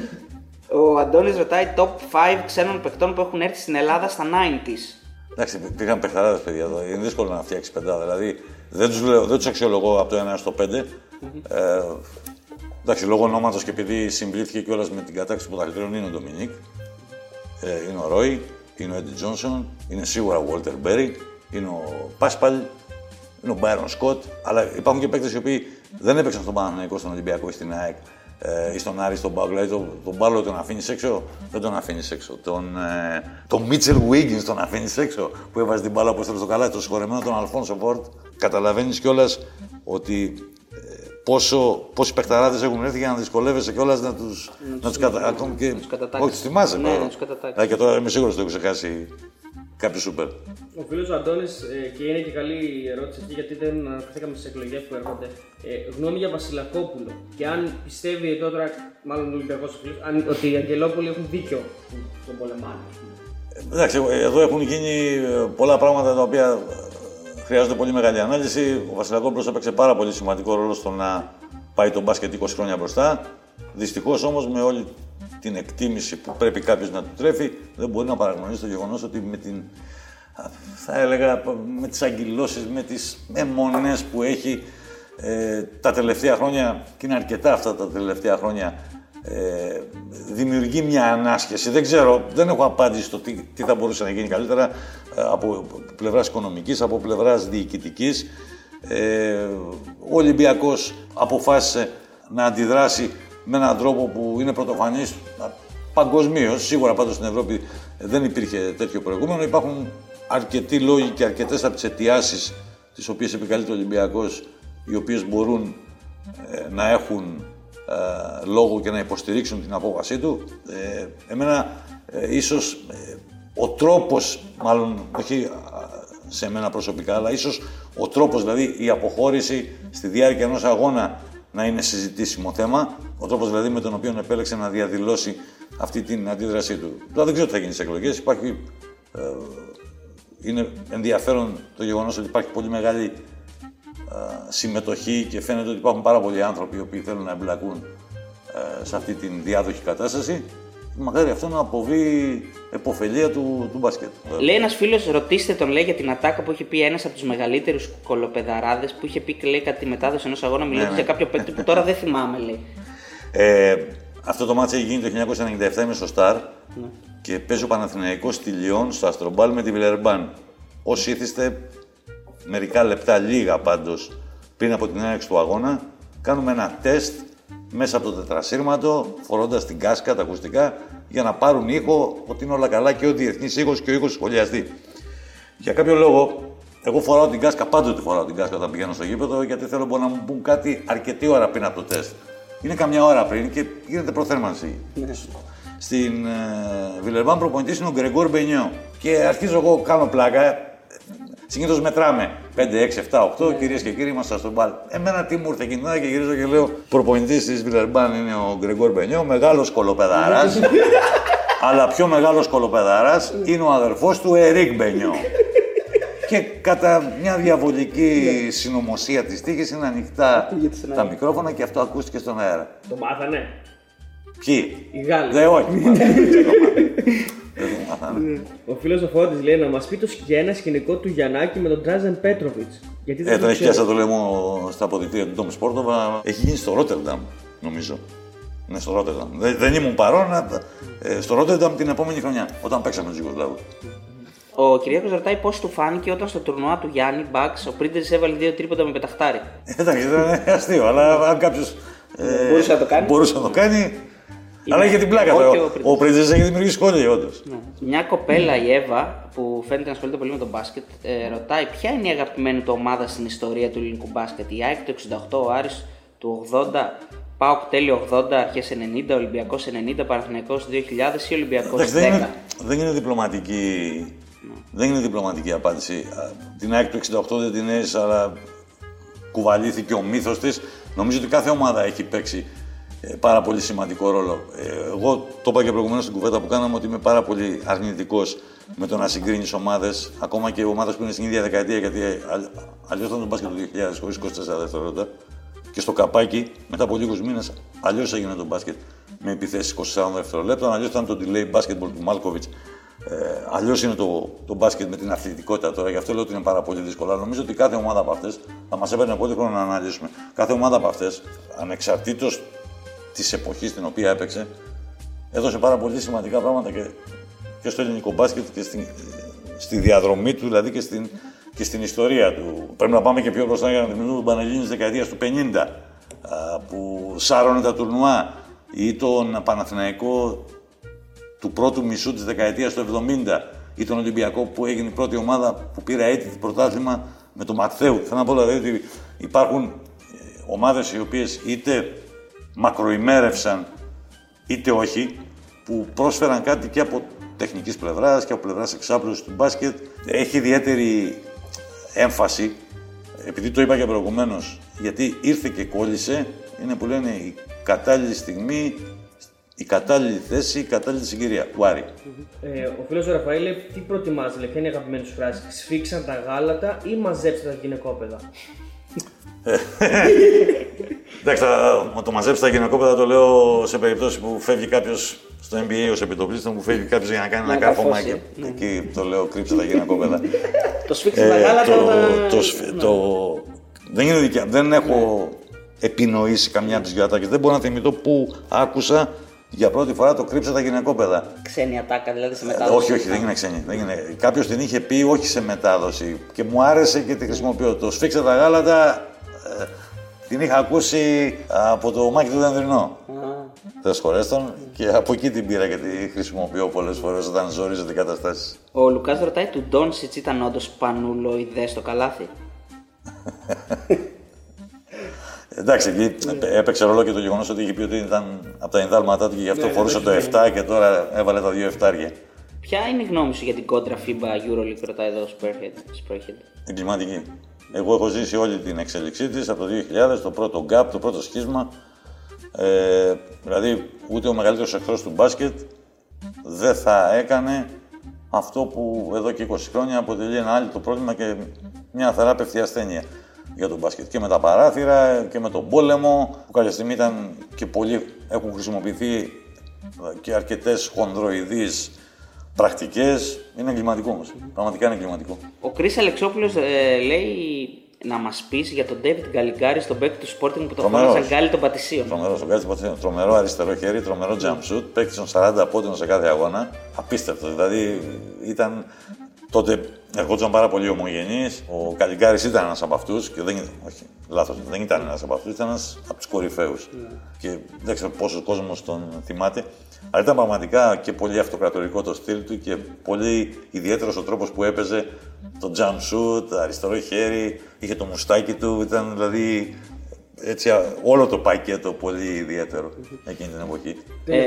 Ο Αντώνης ρωτάει top 5 ξένων παιχτών που έχουν έρθει στην Ελλάδα στα 90s. Εντάξει, πήγαν παιχταράδες παιδιά εδώ. Είναι δύσκολο να φτιάξει πεντάδα. Δηλαδή δεν τους λέω, δεν τους αξιολογώ από το 1 στο 5. Ε, εντάξει, λόγω ονόματος και επειδή συμπλήθηκε κιόλας με την κατάξυση του πρωταθλητριών είναι ο Ντομινίκ. Ε, είναι ο Ρόι, είναι ο Έντι Τζόνσον, είναι σίγουρα ο Βόλτερ Μπέρι, είναι ο Πάσπαλ, είναι ο Μπάιρον Σκοτ. Αλλά υπάρχουν και παίκτες οι οποίοι δεν έπαιξαν στον Παναθηναϊκό, στον Ολυμπιακό ή στην ΑΕΚ ε, ή στον Άρη, στον Πάο. Δηλαδή τον, τον Μπάλο τον αφήνεις έξω, δεν τον αφήνεις έξω. Τον, ε, τον Μίτσελ Wiggins τον αφήνεις έξω που έβαζε την μπάλα όπως θέλει στο καλά. Το συγχωρεμένο τον Αλφόνσο Φόρτ. Καταλαβαίνεις κιόλας ότι ε, πόσο, πόσοι παιχταράδες έχουν έρθει για να δυσκολεύεσαι κιόλας να τους να τους κατα... ακόμη και... κατατάξεις. Όχι, τους θυμάσαι. Ναι, τώρα. να τους κατατάξεις. Δηλαδή, και τώρα είμαι σίγουρος ότι το έχω ξεχάσει κάποιος σούπερ. Ο φίλος ο Αντώνης, και είναι και καλή η ερώτηση αυτή γιατί δεν αναφερθήκαμε στις εκλογές που έρχονται. Ε, γνώμη για Βασιλακόπουλο. Και αν πιστεύει τώρα, μάλλον ο Ολυμπιακός φίλος, ότι οι Αγγελόπουλοι έχουν δίκιο που τον πολεμάνε. ας πούμε. Εντάξει, εδώ έχουν γίνει ε, πολλά πράγματα τα οποία ε, χρειάζονται πολύ μεγάλη ανάλυση. Ο Βασιλακόπουλος έπαιξε πάρα πολύ σημαντικό ρόλο στο να πάει το μπάσκετ 20 χρόνια μπροστά. Δυστυχώς όμως με όλη την εκτίμηση που πρέπει κάποιος να του τρέφει, δεν μπορεί να παραγνωρίσει το γεγονός ότι με την. Θα έλεγα με τις αγκυλώσεις, με τις αιμονές που έχει ε, τα τελευταία χρόνια και είναι αρκετά αυτά τα τελευταία χρόνια ε, δημιουργεί μια ανάσχεση. Δεν ξέρω, δεν έχω απάντηση στο τι, τι θα μπορούσε να γίνει καλύτερα ε, από πλευράς οικονομικής, από πλευράς διοικητικής. Ε, ο Ολυμπιακός αποφάσισε να αντιδράσει με έναν τρόπο που είναι πρωτοφανής παγκοσμίως. Σίγουρα πάντως στην Ευρώπη δεν υπήρχε τέτοιο προηγούμενο. Υπάρχουν αρκετοί λόγοι και αρκετές από τις αιτιάσεις τις οποίες επικαλείται ο Ολυμπιακός οι οποίες μπορούν ε, να έχουν ε, λόγο και να υποστηρίξουν την απόφασή του. Ε, εμένα ε, ίσως ε, ο τρόπος, μάλλον όχι σε μένα προσωπικά, αλλά ίσως ο τρόπος, δηλαδή η αποχώρηση στη διάρκεια ενός αγώνα να είναι συζητήσιμο θέμα. Ο τρόπος δηλαδή με τον οποίο επέλεξε να διαδηλώσει αυτή την αντίδρασή του. Τώρα δεν ξέρω τι θα γίνει στις εκλογές. Υπάρχει, ε, είναι ενδιαφέρον το γεγονός ότι υπάρχει πολύ μεγάλη συμμετοχή και φαίνεται ότι υπάρχουν πάρα πολλοί άνθρωποι οι οποίοι θέλουν να εμπλακούν ε, σε αυτή την διάδοχη κατάσταση. Μακάρι αυτό να αποβεί εποφελία του, του μπάσκετ. Λέει ένας φίλος, ρωτήστε τον λέει για την ατάκα που είχε πει ένας από τους μεγαλύτερους κολοπεδαράδες που είχε πει και λέει κατά της μετάδοση ενός αγώνα μιλώντα Ναι, ναι. για κάποιο παίκτη που τώρα δεν θυμάμαι, λέει. Ε, αυτό το μάτσο έχει γίνει το 1997, είμαι στο Σταρ και παίζει ο Παναθηναϊκός στη Λιόν στο Αστρομπάλ με τη Βιλερμπάν. Όσοι ήθιστε μερικά λεπτά, λίγα πάντως, πριν από την έναρξη του αγώνα, κάνουμε ένα τεστ μέσα από το τετρασύρματο, φορώντας την κάσκα, τα ακουστικά, για να πάρουν ήχο ότι είναι όλα καλά και ο διεθνής ήχος και ο ήχος σχολιαστή. Για κάποιο λόγο, εγώ φοράω την κάσκα, πάντοτε φοράω την κάσκα όταν πηγαίνω στο γήπεδο, γιατί θέλω μπορεί να μου πούν κάτι αρκετή ώρα πριν από το τεστ. Είναι καμιά ώρα πριν και γίνεται προθέρμανση. Στην ε, Βιλερμπάν προπονητής είναι ο Γκρεγκόρ Μπενιό. Και αρχίζω εγώ, κάνω πλάκα. Συνήθως μετράμε 5, 6, 7, 8. Κυρίες και κύριοι, είμαστε στο μπαλ. Εμένα τι μου ήρθε εκείνη την ώρα και γυρίζω και λέω: Προπονητής της Βιλερμπάν είναι ο Γκρεγκόρ Μπενιό, μεγάλος κολοπεδάρας. (laughs) αλλά πιο μεγάλος κολοπεδάρας είναι ο αδερφός του Ερικ Μπενιό. Και κατά μια διαβολική συνωμοσία της τύχης είναι ανοιχτά τα μικρόφωνα και αυτό ακούστηκε στον αέρα. Το μάθανε; Ποιοι; Οι Γάλλοι. Δεν, όχι. (laughs) Δεν το μάθανε. Ο φίλος ο Φώτης λέει να μας πει το, σκ- για ένα σκηνικό του Γιαννάκη με τον Τράζεν Πέτροβιτς. Γιατί δεν Ε, το τον έχει ξέρω. πιάσει το λαιμό στα αποδεικτήρια του Ντόμ Σπόρτοβα. Έχει γίνει στο Ρότερνταμ, νομίζω. Ναι, στο Ρότερνταμ. Δεν, δεν ήμουν παρόν. αλλά, Ε, στο Ρότερνταμ την επόμενη χρονιά, όταν παίξαμε τους Ιουγκοσλάβου. Ο Κυριάκος ρωτάει πώς του φάνηκε όταν στο τουρνουά του Γιάννη Μπαξ ο Πρίντερ έβαλε δύο τρίποτα με πεταχτάρι. Εντάξει, ήταν αστείο, αλλά αν κάποιος. Μπορούσε να το κάνει. Μπορούσε να το κάνει. Αλλά είχε την πλάκα εγώ του. και ο Ο, Πρίντεζ. ο Πρίτζε έχει δημιουργήσει σχόλια, όντως. Μια κοπέλα, η Εύα, που φαίνεται να ασχολείται πολύ με τον μπάσκετ, ε, ρωτάει ποια είναι η αγαπημένη του ομάδα στην ιστορία του ελληνικού μπάσκετ. Η ΑΕΚ το 68, ο Άρης του 80, ΠΑΟΚ τέλειο 80, αρχές 90, Ολυμπιακός 90, Παναθηναϊκός 2000 ή Ολυμπιακός 10. Εντάξει, δεν, είναι, δεν είναι διπλωματική. Δεν είναι διπλωματική απάντηση. Α, Την ΑΕΚ του 68 δεν την έζησα, αλλά κουβαλήθηκε ο μύθος της. Νομίζω ότι κάθε ομάδα έχει παίξει ε, πάρα πολύ σημαντικό ρόλο. Ε, εγώ το είπα και προηγουμένως στην κουβέντα που κάναμε ότι είμαι πάρα πολύ αρνητικός με το να συγκρίνεις ομάδες, ακόμα και ομάδες που είναι στην ίδια δεκαετία, γιατί αλλιώς ήταν το μπάσκετ του 2000 χωρί 24 δευτερόλεπτα. Και στο καπάκι, μετά από λίγους μήνες, αλλιώς έγινε το μπάσκετ με επιθέσεις 24 δευτερολέπτων. Αλλιώς ήταν το delay basketball του Μάλκοβιτς. Ε, αλλιώς είναι το, το μπάσκετ με την αθλητικότητα τώρα. Γι' αυτό λέω ότι είναι πάρα πολύ δύσκολο. Αλλά νομίζω ότι κάθε ομάδα από αυτές θα μας έπαιρνε πολύ χρόνο να αναλύσουμε. Κάθε ομάδα από αυτές, ανεξαρτήτως της εποχής στην οποία έπαιξε, έδωσε πάρα πολύ σημαντικά πράγματα και, και στο ελληνικό μπάσκετ και στη, στη διαδρομή του, δηλαδή και στην, και στην ιστορία του. Πρέπει να πάμε και πιο μπροστά για να θυμηθούμε τον Πανελλήνιος της δεκαετίας του 50, α, που σάρωνε τα τουρνουά, ή τον Παναθηναϊκό του πρώτου μισού της δεκαετίας του 70 ή τον Ολυμπιακό που έγινε η πρώτη ομάδα που πήρε αίτητη πρωτάθλημα με τον Ματθαίου. Θέλω να πω δηλαδή ότι υπάρχουν ε, ομάδες οι οποίες είτε μακροημέρευσαν είτε όχι που πρόσφεραν κάτι και από τεχνικής πλευράς και από πλευράς εξάπλωσης του μπάσκετ. Έχει ιδιαίτερη έμφαση επειδή το είπα και προηγουμένως, γιατί ήρθε και κόλλησε, είναι που λένε η κατάλληλη στιγμή, η κατάλληλη θέση, η κατάλληλη συγκυρία του Άρη. Ε, ο φίλος ο Ραφαήλ λέει τι προτιμάς, λέει, ποια είναι η αγαπημένη σου φράση. Σφίξαν τα γάλατα ή μαζέψτε τα γυναικόπαιδα; (laughs) (laughs) Εντάξει, θα το μαζέψει τα γυναικόπαιδα, το λέω σε περίπτωση που φεύγει κάποιος στο NBA ως επιτοπλίστων, που φεύγει κάποιος για να κάνει Να ένα κάρφωμα. καρφώσει, Και, ναι. Εκεί το λέω, κρύψε τα γυναικόπαιδα. Το σφίξε τα γάλατα. το, όταν- το, σφ- το- δεν είναι δικιά Δεν έχω επινοήσει καμιά από τις γιατάκε. Δεν μπορώ να θυμηθώ πού άκουσα για πρώτη φορά το κρύψε τα γυναικόπαιδα. Ξένη ατάκα, δηλαδή σε Ε, μετάδοση. όχι, όχι, δεν είναι ξένη. Δεν είναι. Κάποιος την είχε πει, όχι σε μετάδοση. Και μου άρεσε και τη χρησιμοποιώ. Το σφίξε τα γάλατα. Ε, την είχα ακούσει από το Μάκη του Δανδρινό. Δεν σχολές τον; Και από εκεί την πήρα και τη χρησιμοποιώ πολλές φορές όταν ζορίζονται οι καταστάσεις. Ο Λουκάς ρωτάει του Ντόνσιτς ήταν όντως πανουλοειδέ στο καλάθι; (laughs) Εντάξει, εκεί έπαιξε ρόλο και το γεγονός ότι είχε πει ότι ήταν από τα ενδάλματά του και γι' αυτό Ναι, φορούσε ναι, το ναι. 7 και τώρα έβαλε τα δύο εφτάρια. Ποια είναι η γνώμη σου για την κόντρα FIBA Euroleague, ρωτάει εδώ ο Spurhead. Spurhead. Εγκληματική. Εγώ έχω ζήσει όλη την εξέλιξή της από το 2000, το πρώτο gap, το πρώτο σχίσμα. Ε, δηλαδή, ούτε ο μεγαλύτερος εχθρός του μπάσκετ δεν θα έκανε αυτό που εδώ και 20 χρόνια αποτελεί ένα άλλο το πρόβλημα και μια θεράπευτη ασθένεια για τον μπάσκετ. Και με τα παράθυρα και με τον πόλεμο, που κάποια στιγμή ήταν και πολλοί έχουν χρησιμοποιηθεί και αρκετές χονδροειδείς πρακτικές. Είναι εγκληματικό όμως. Πραγματικά είναι εγκληματικό. Ο Κρι Αλεξόπουλος λέει να μας πεις για τον David Γκαλιγκάρη στον παίκτη του Sporting που το Τρομερός. φώναζαν γκάλι των πατησίων. Τρομερός ο Γκάτσι Πατσίνο. Τρομερό αριστερό χέρι, τρομερό jump shoot. Παίκτη των 40 πόντων σε κάθε αγώνα. Απίστευτο. Δηλαδή ήταν. Τότε ερχόντουσαν πάρα πολύ ομογενεί. Ο Καλιγκάρης ήταν ένας από αυτούς. Και δεν ήταν. Όχι, λάθος. Δεν ήταν ένας από αυτούς. Ήταν ένας από τους κορυφαίους. Και δεν ξέρω πόσος κόσμος τον θυμάται. Αλλά ήταν πραγματικά και πολύ αυτοκρατορικό το στυλ του και πολύ ιδιαίτερος ο τρόπος που έπαιζε το jump shoot, αριστερό χέρι, είχε το μουστάκι του. Ήταν δηλαδή έτσι, α, όλο το πακέτο πολύ ιδιαίτερο εκείνη την εποχή. Ε,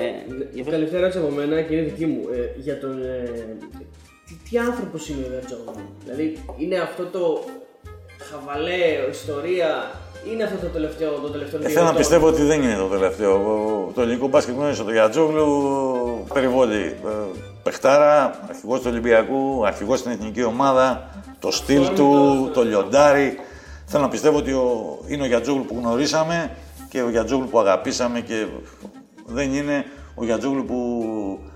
για τελευταία ερώτηση από μένα και είναι δική μου. Ε, για τον. Ε, τι, τι άνθρωπος είναι ο Βερτζόγλου. Δηλαδή, είναι αυτό το χαβαλέ, ιστορία, είναι αυτό το τελευταίο, το τελευταίο Ε, θέλω να ετών. πιστεύω ότι δεν είναι το τελευταίο. Ο- Το ελληνικό μπάσκετ γνώρισε τον Γιατζόγλου περιβόλη. Ε, Πεχτάρα, αρχηγός του Ολυμπιακού, αρχηγός στην εθνική ομάδα, το στυλ του, το λιοντάρι. Θέλω να πιστεύω ότι ο, είναι ο Γιατζόγλου που γνωρίσαμε και ο Γιατζόγλου που αγαπήσαμε και δεν είναι ο Γιατζόγλου που ε,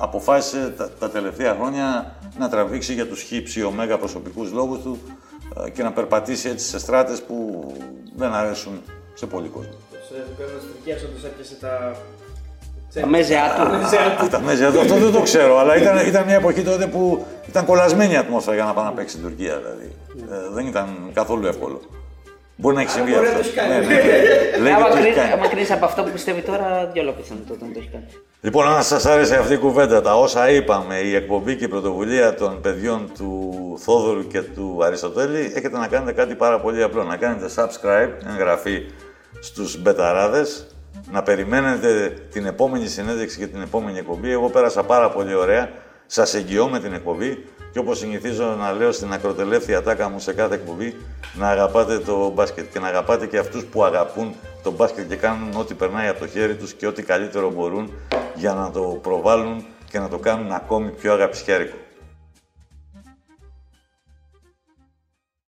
αποφάσισε τα, τα τελευταία χρόνια να τραβήξει για τους χύψη ωμέγα προσωπικούς λόγους του ε, και να περπατήσει έτσι σε στράτες που δεν αρέσουν σε πολύ κόσμο. Στο επίπεδο τη Τουρκία, όντως έπιασε τα. Τα μέζεά του. Τα μέζεά του. Τα μέσα εδώ, αυτό δεν το ξέρω, αλλά ήταν, ήταν μια εποχή τότε που ήταν κολλασμένη η ατμόσφαιρα για να πάει να παίξει στην Τουρκία. Δηλαδή. Ε, δεν ήταν καθόλου εύκολο. Μπορεί να έχει συμβεί μπορεί να αυτό. το έχει κάνει. Ναι, ναι. (laughs) Λέει Άμα ότι το έχει κρίνει- κάνει. Άμα κρίνεις από αυτό που πιστεύει τώρα, δυο λεπτά τότε να το έχει κάνει. Λοιπόν, αν σας άρεσε αυτή η κουβέντα, τα όσα είπαμε, η εκπομπή και η πρωτοβουλία των παιδιών του Θόδωρου και του Αριστοτέλη, έχετε να κάνετε κάτι πάρα πολύ απλό. Να κάνετε subscribe, εγγραφή στους μπεταράδες, να περιμένετε την επόμενη συνέντευξη και την επόμενη εκπομπή. Εγώ πέρασα πάρα πολύ ωραία. Σας εγγυώμαι την εκπομπή και όπως συνηθίζω να λέω στην ακροτελεύθια τάκα μου σε κάθε εκπομπή, να αγαπάτε το μπάσκετ και να αγαπάτε και αυτούς που αγαπούν το μπάσκετ και κάνουν ό,τι περνάει από το χέρι τους και ό,τι καλύτερο μπορούν για να το προβάλλουν και να το κάνουν ακόμη πιο αγαπησιάρικο.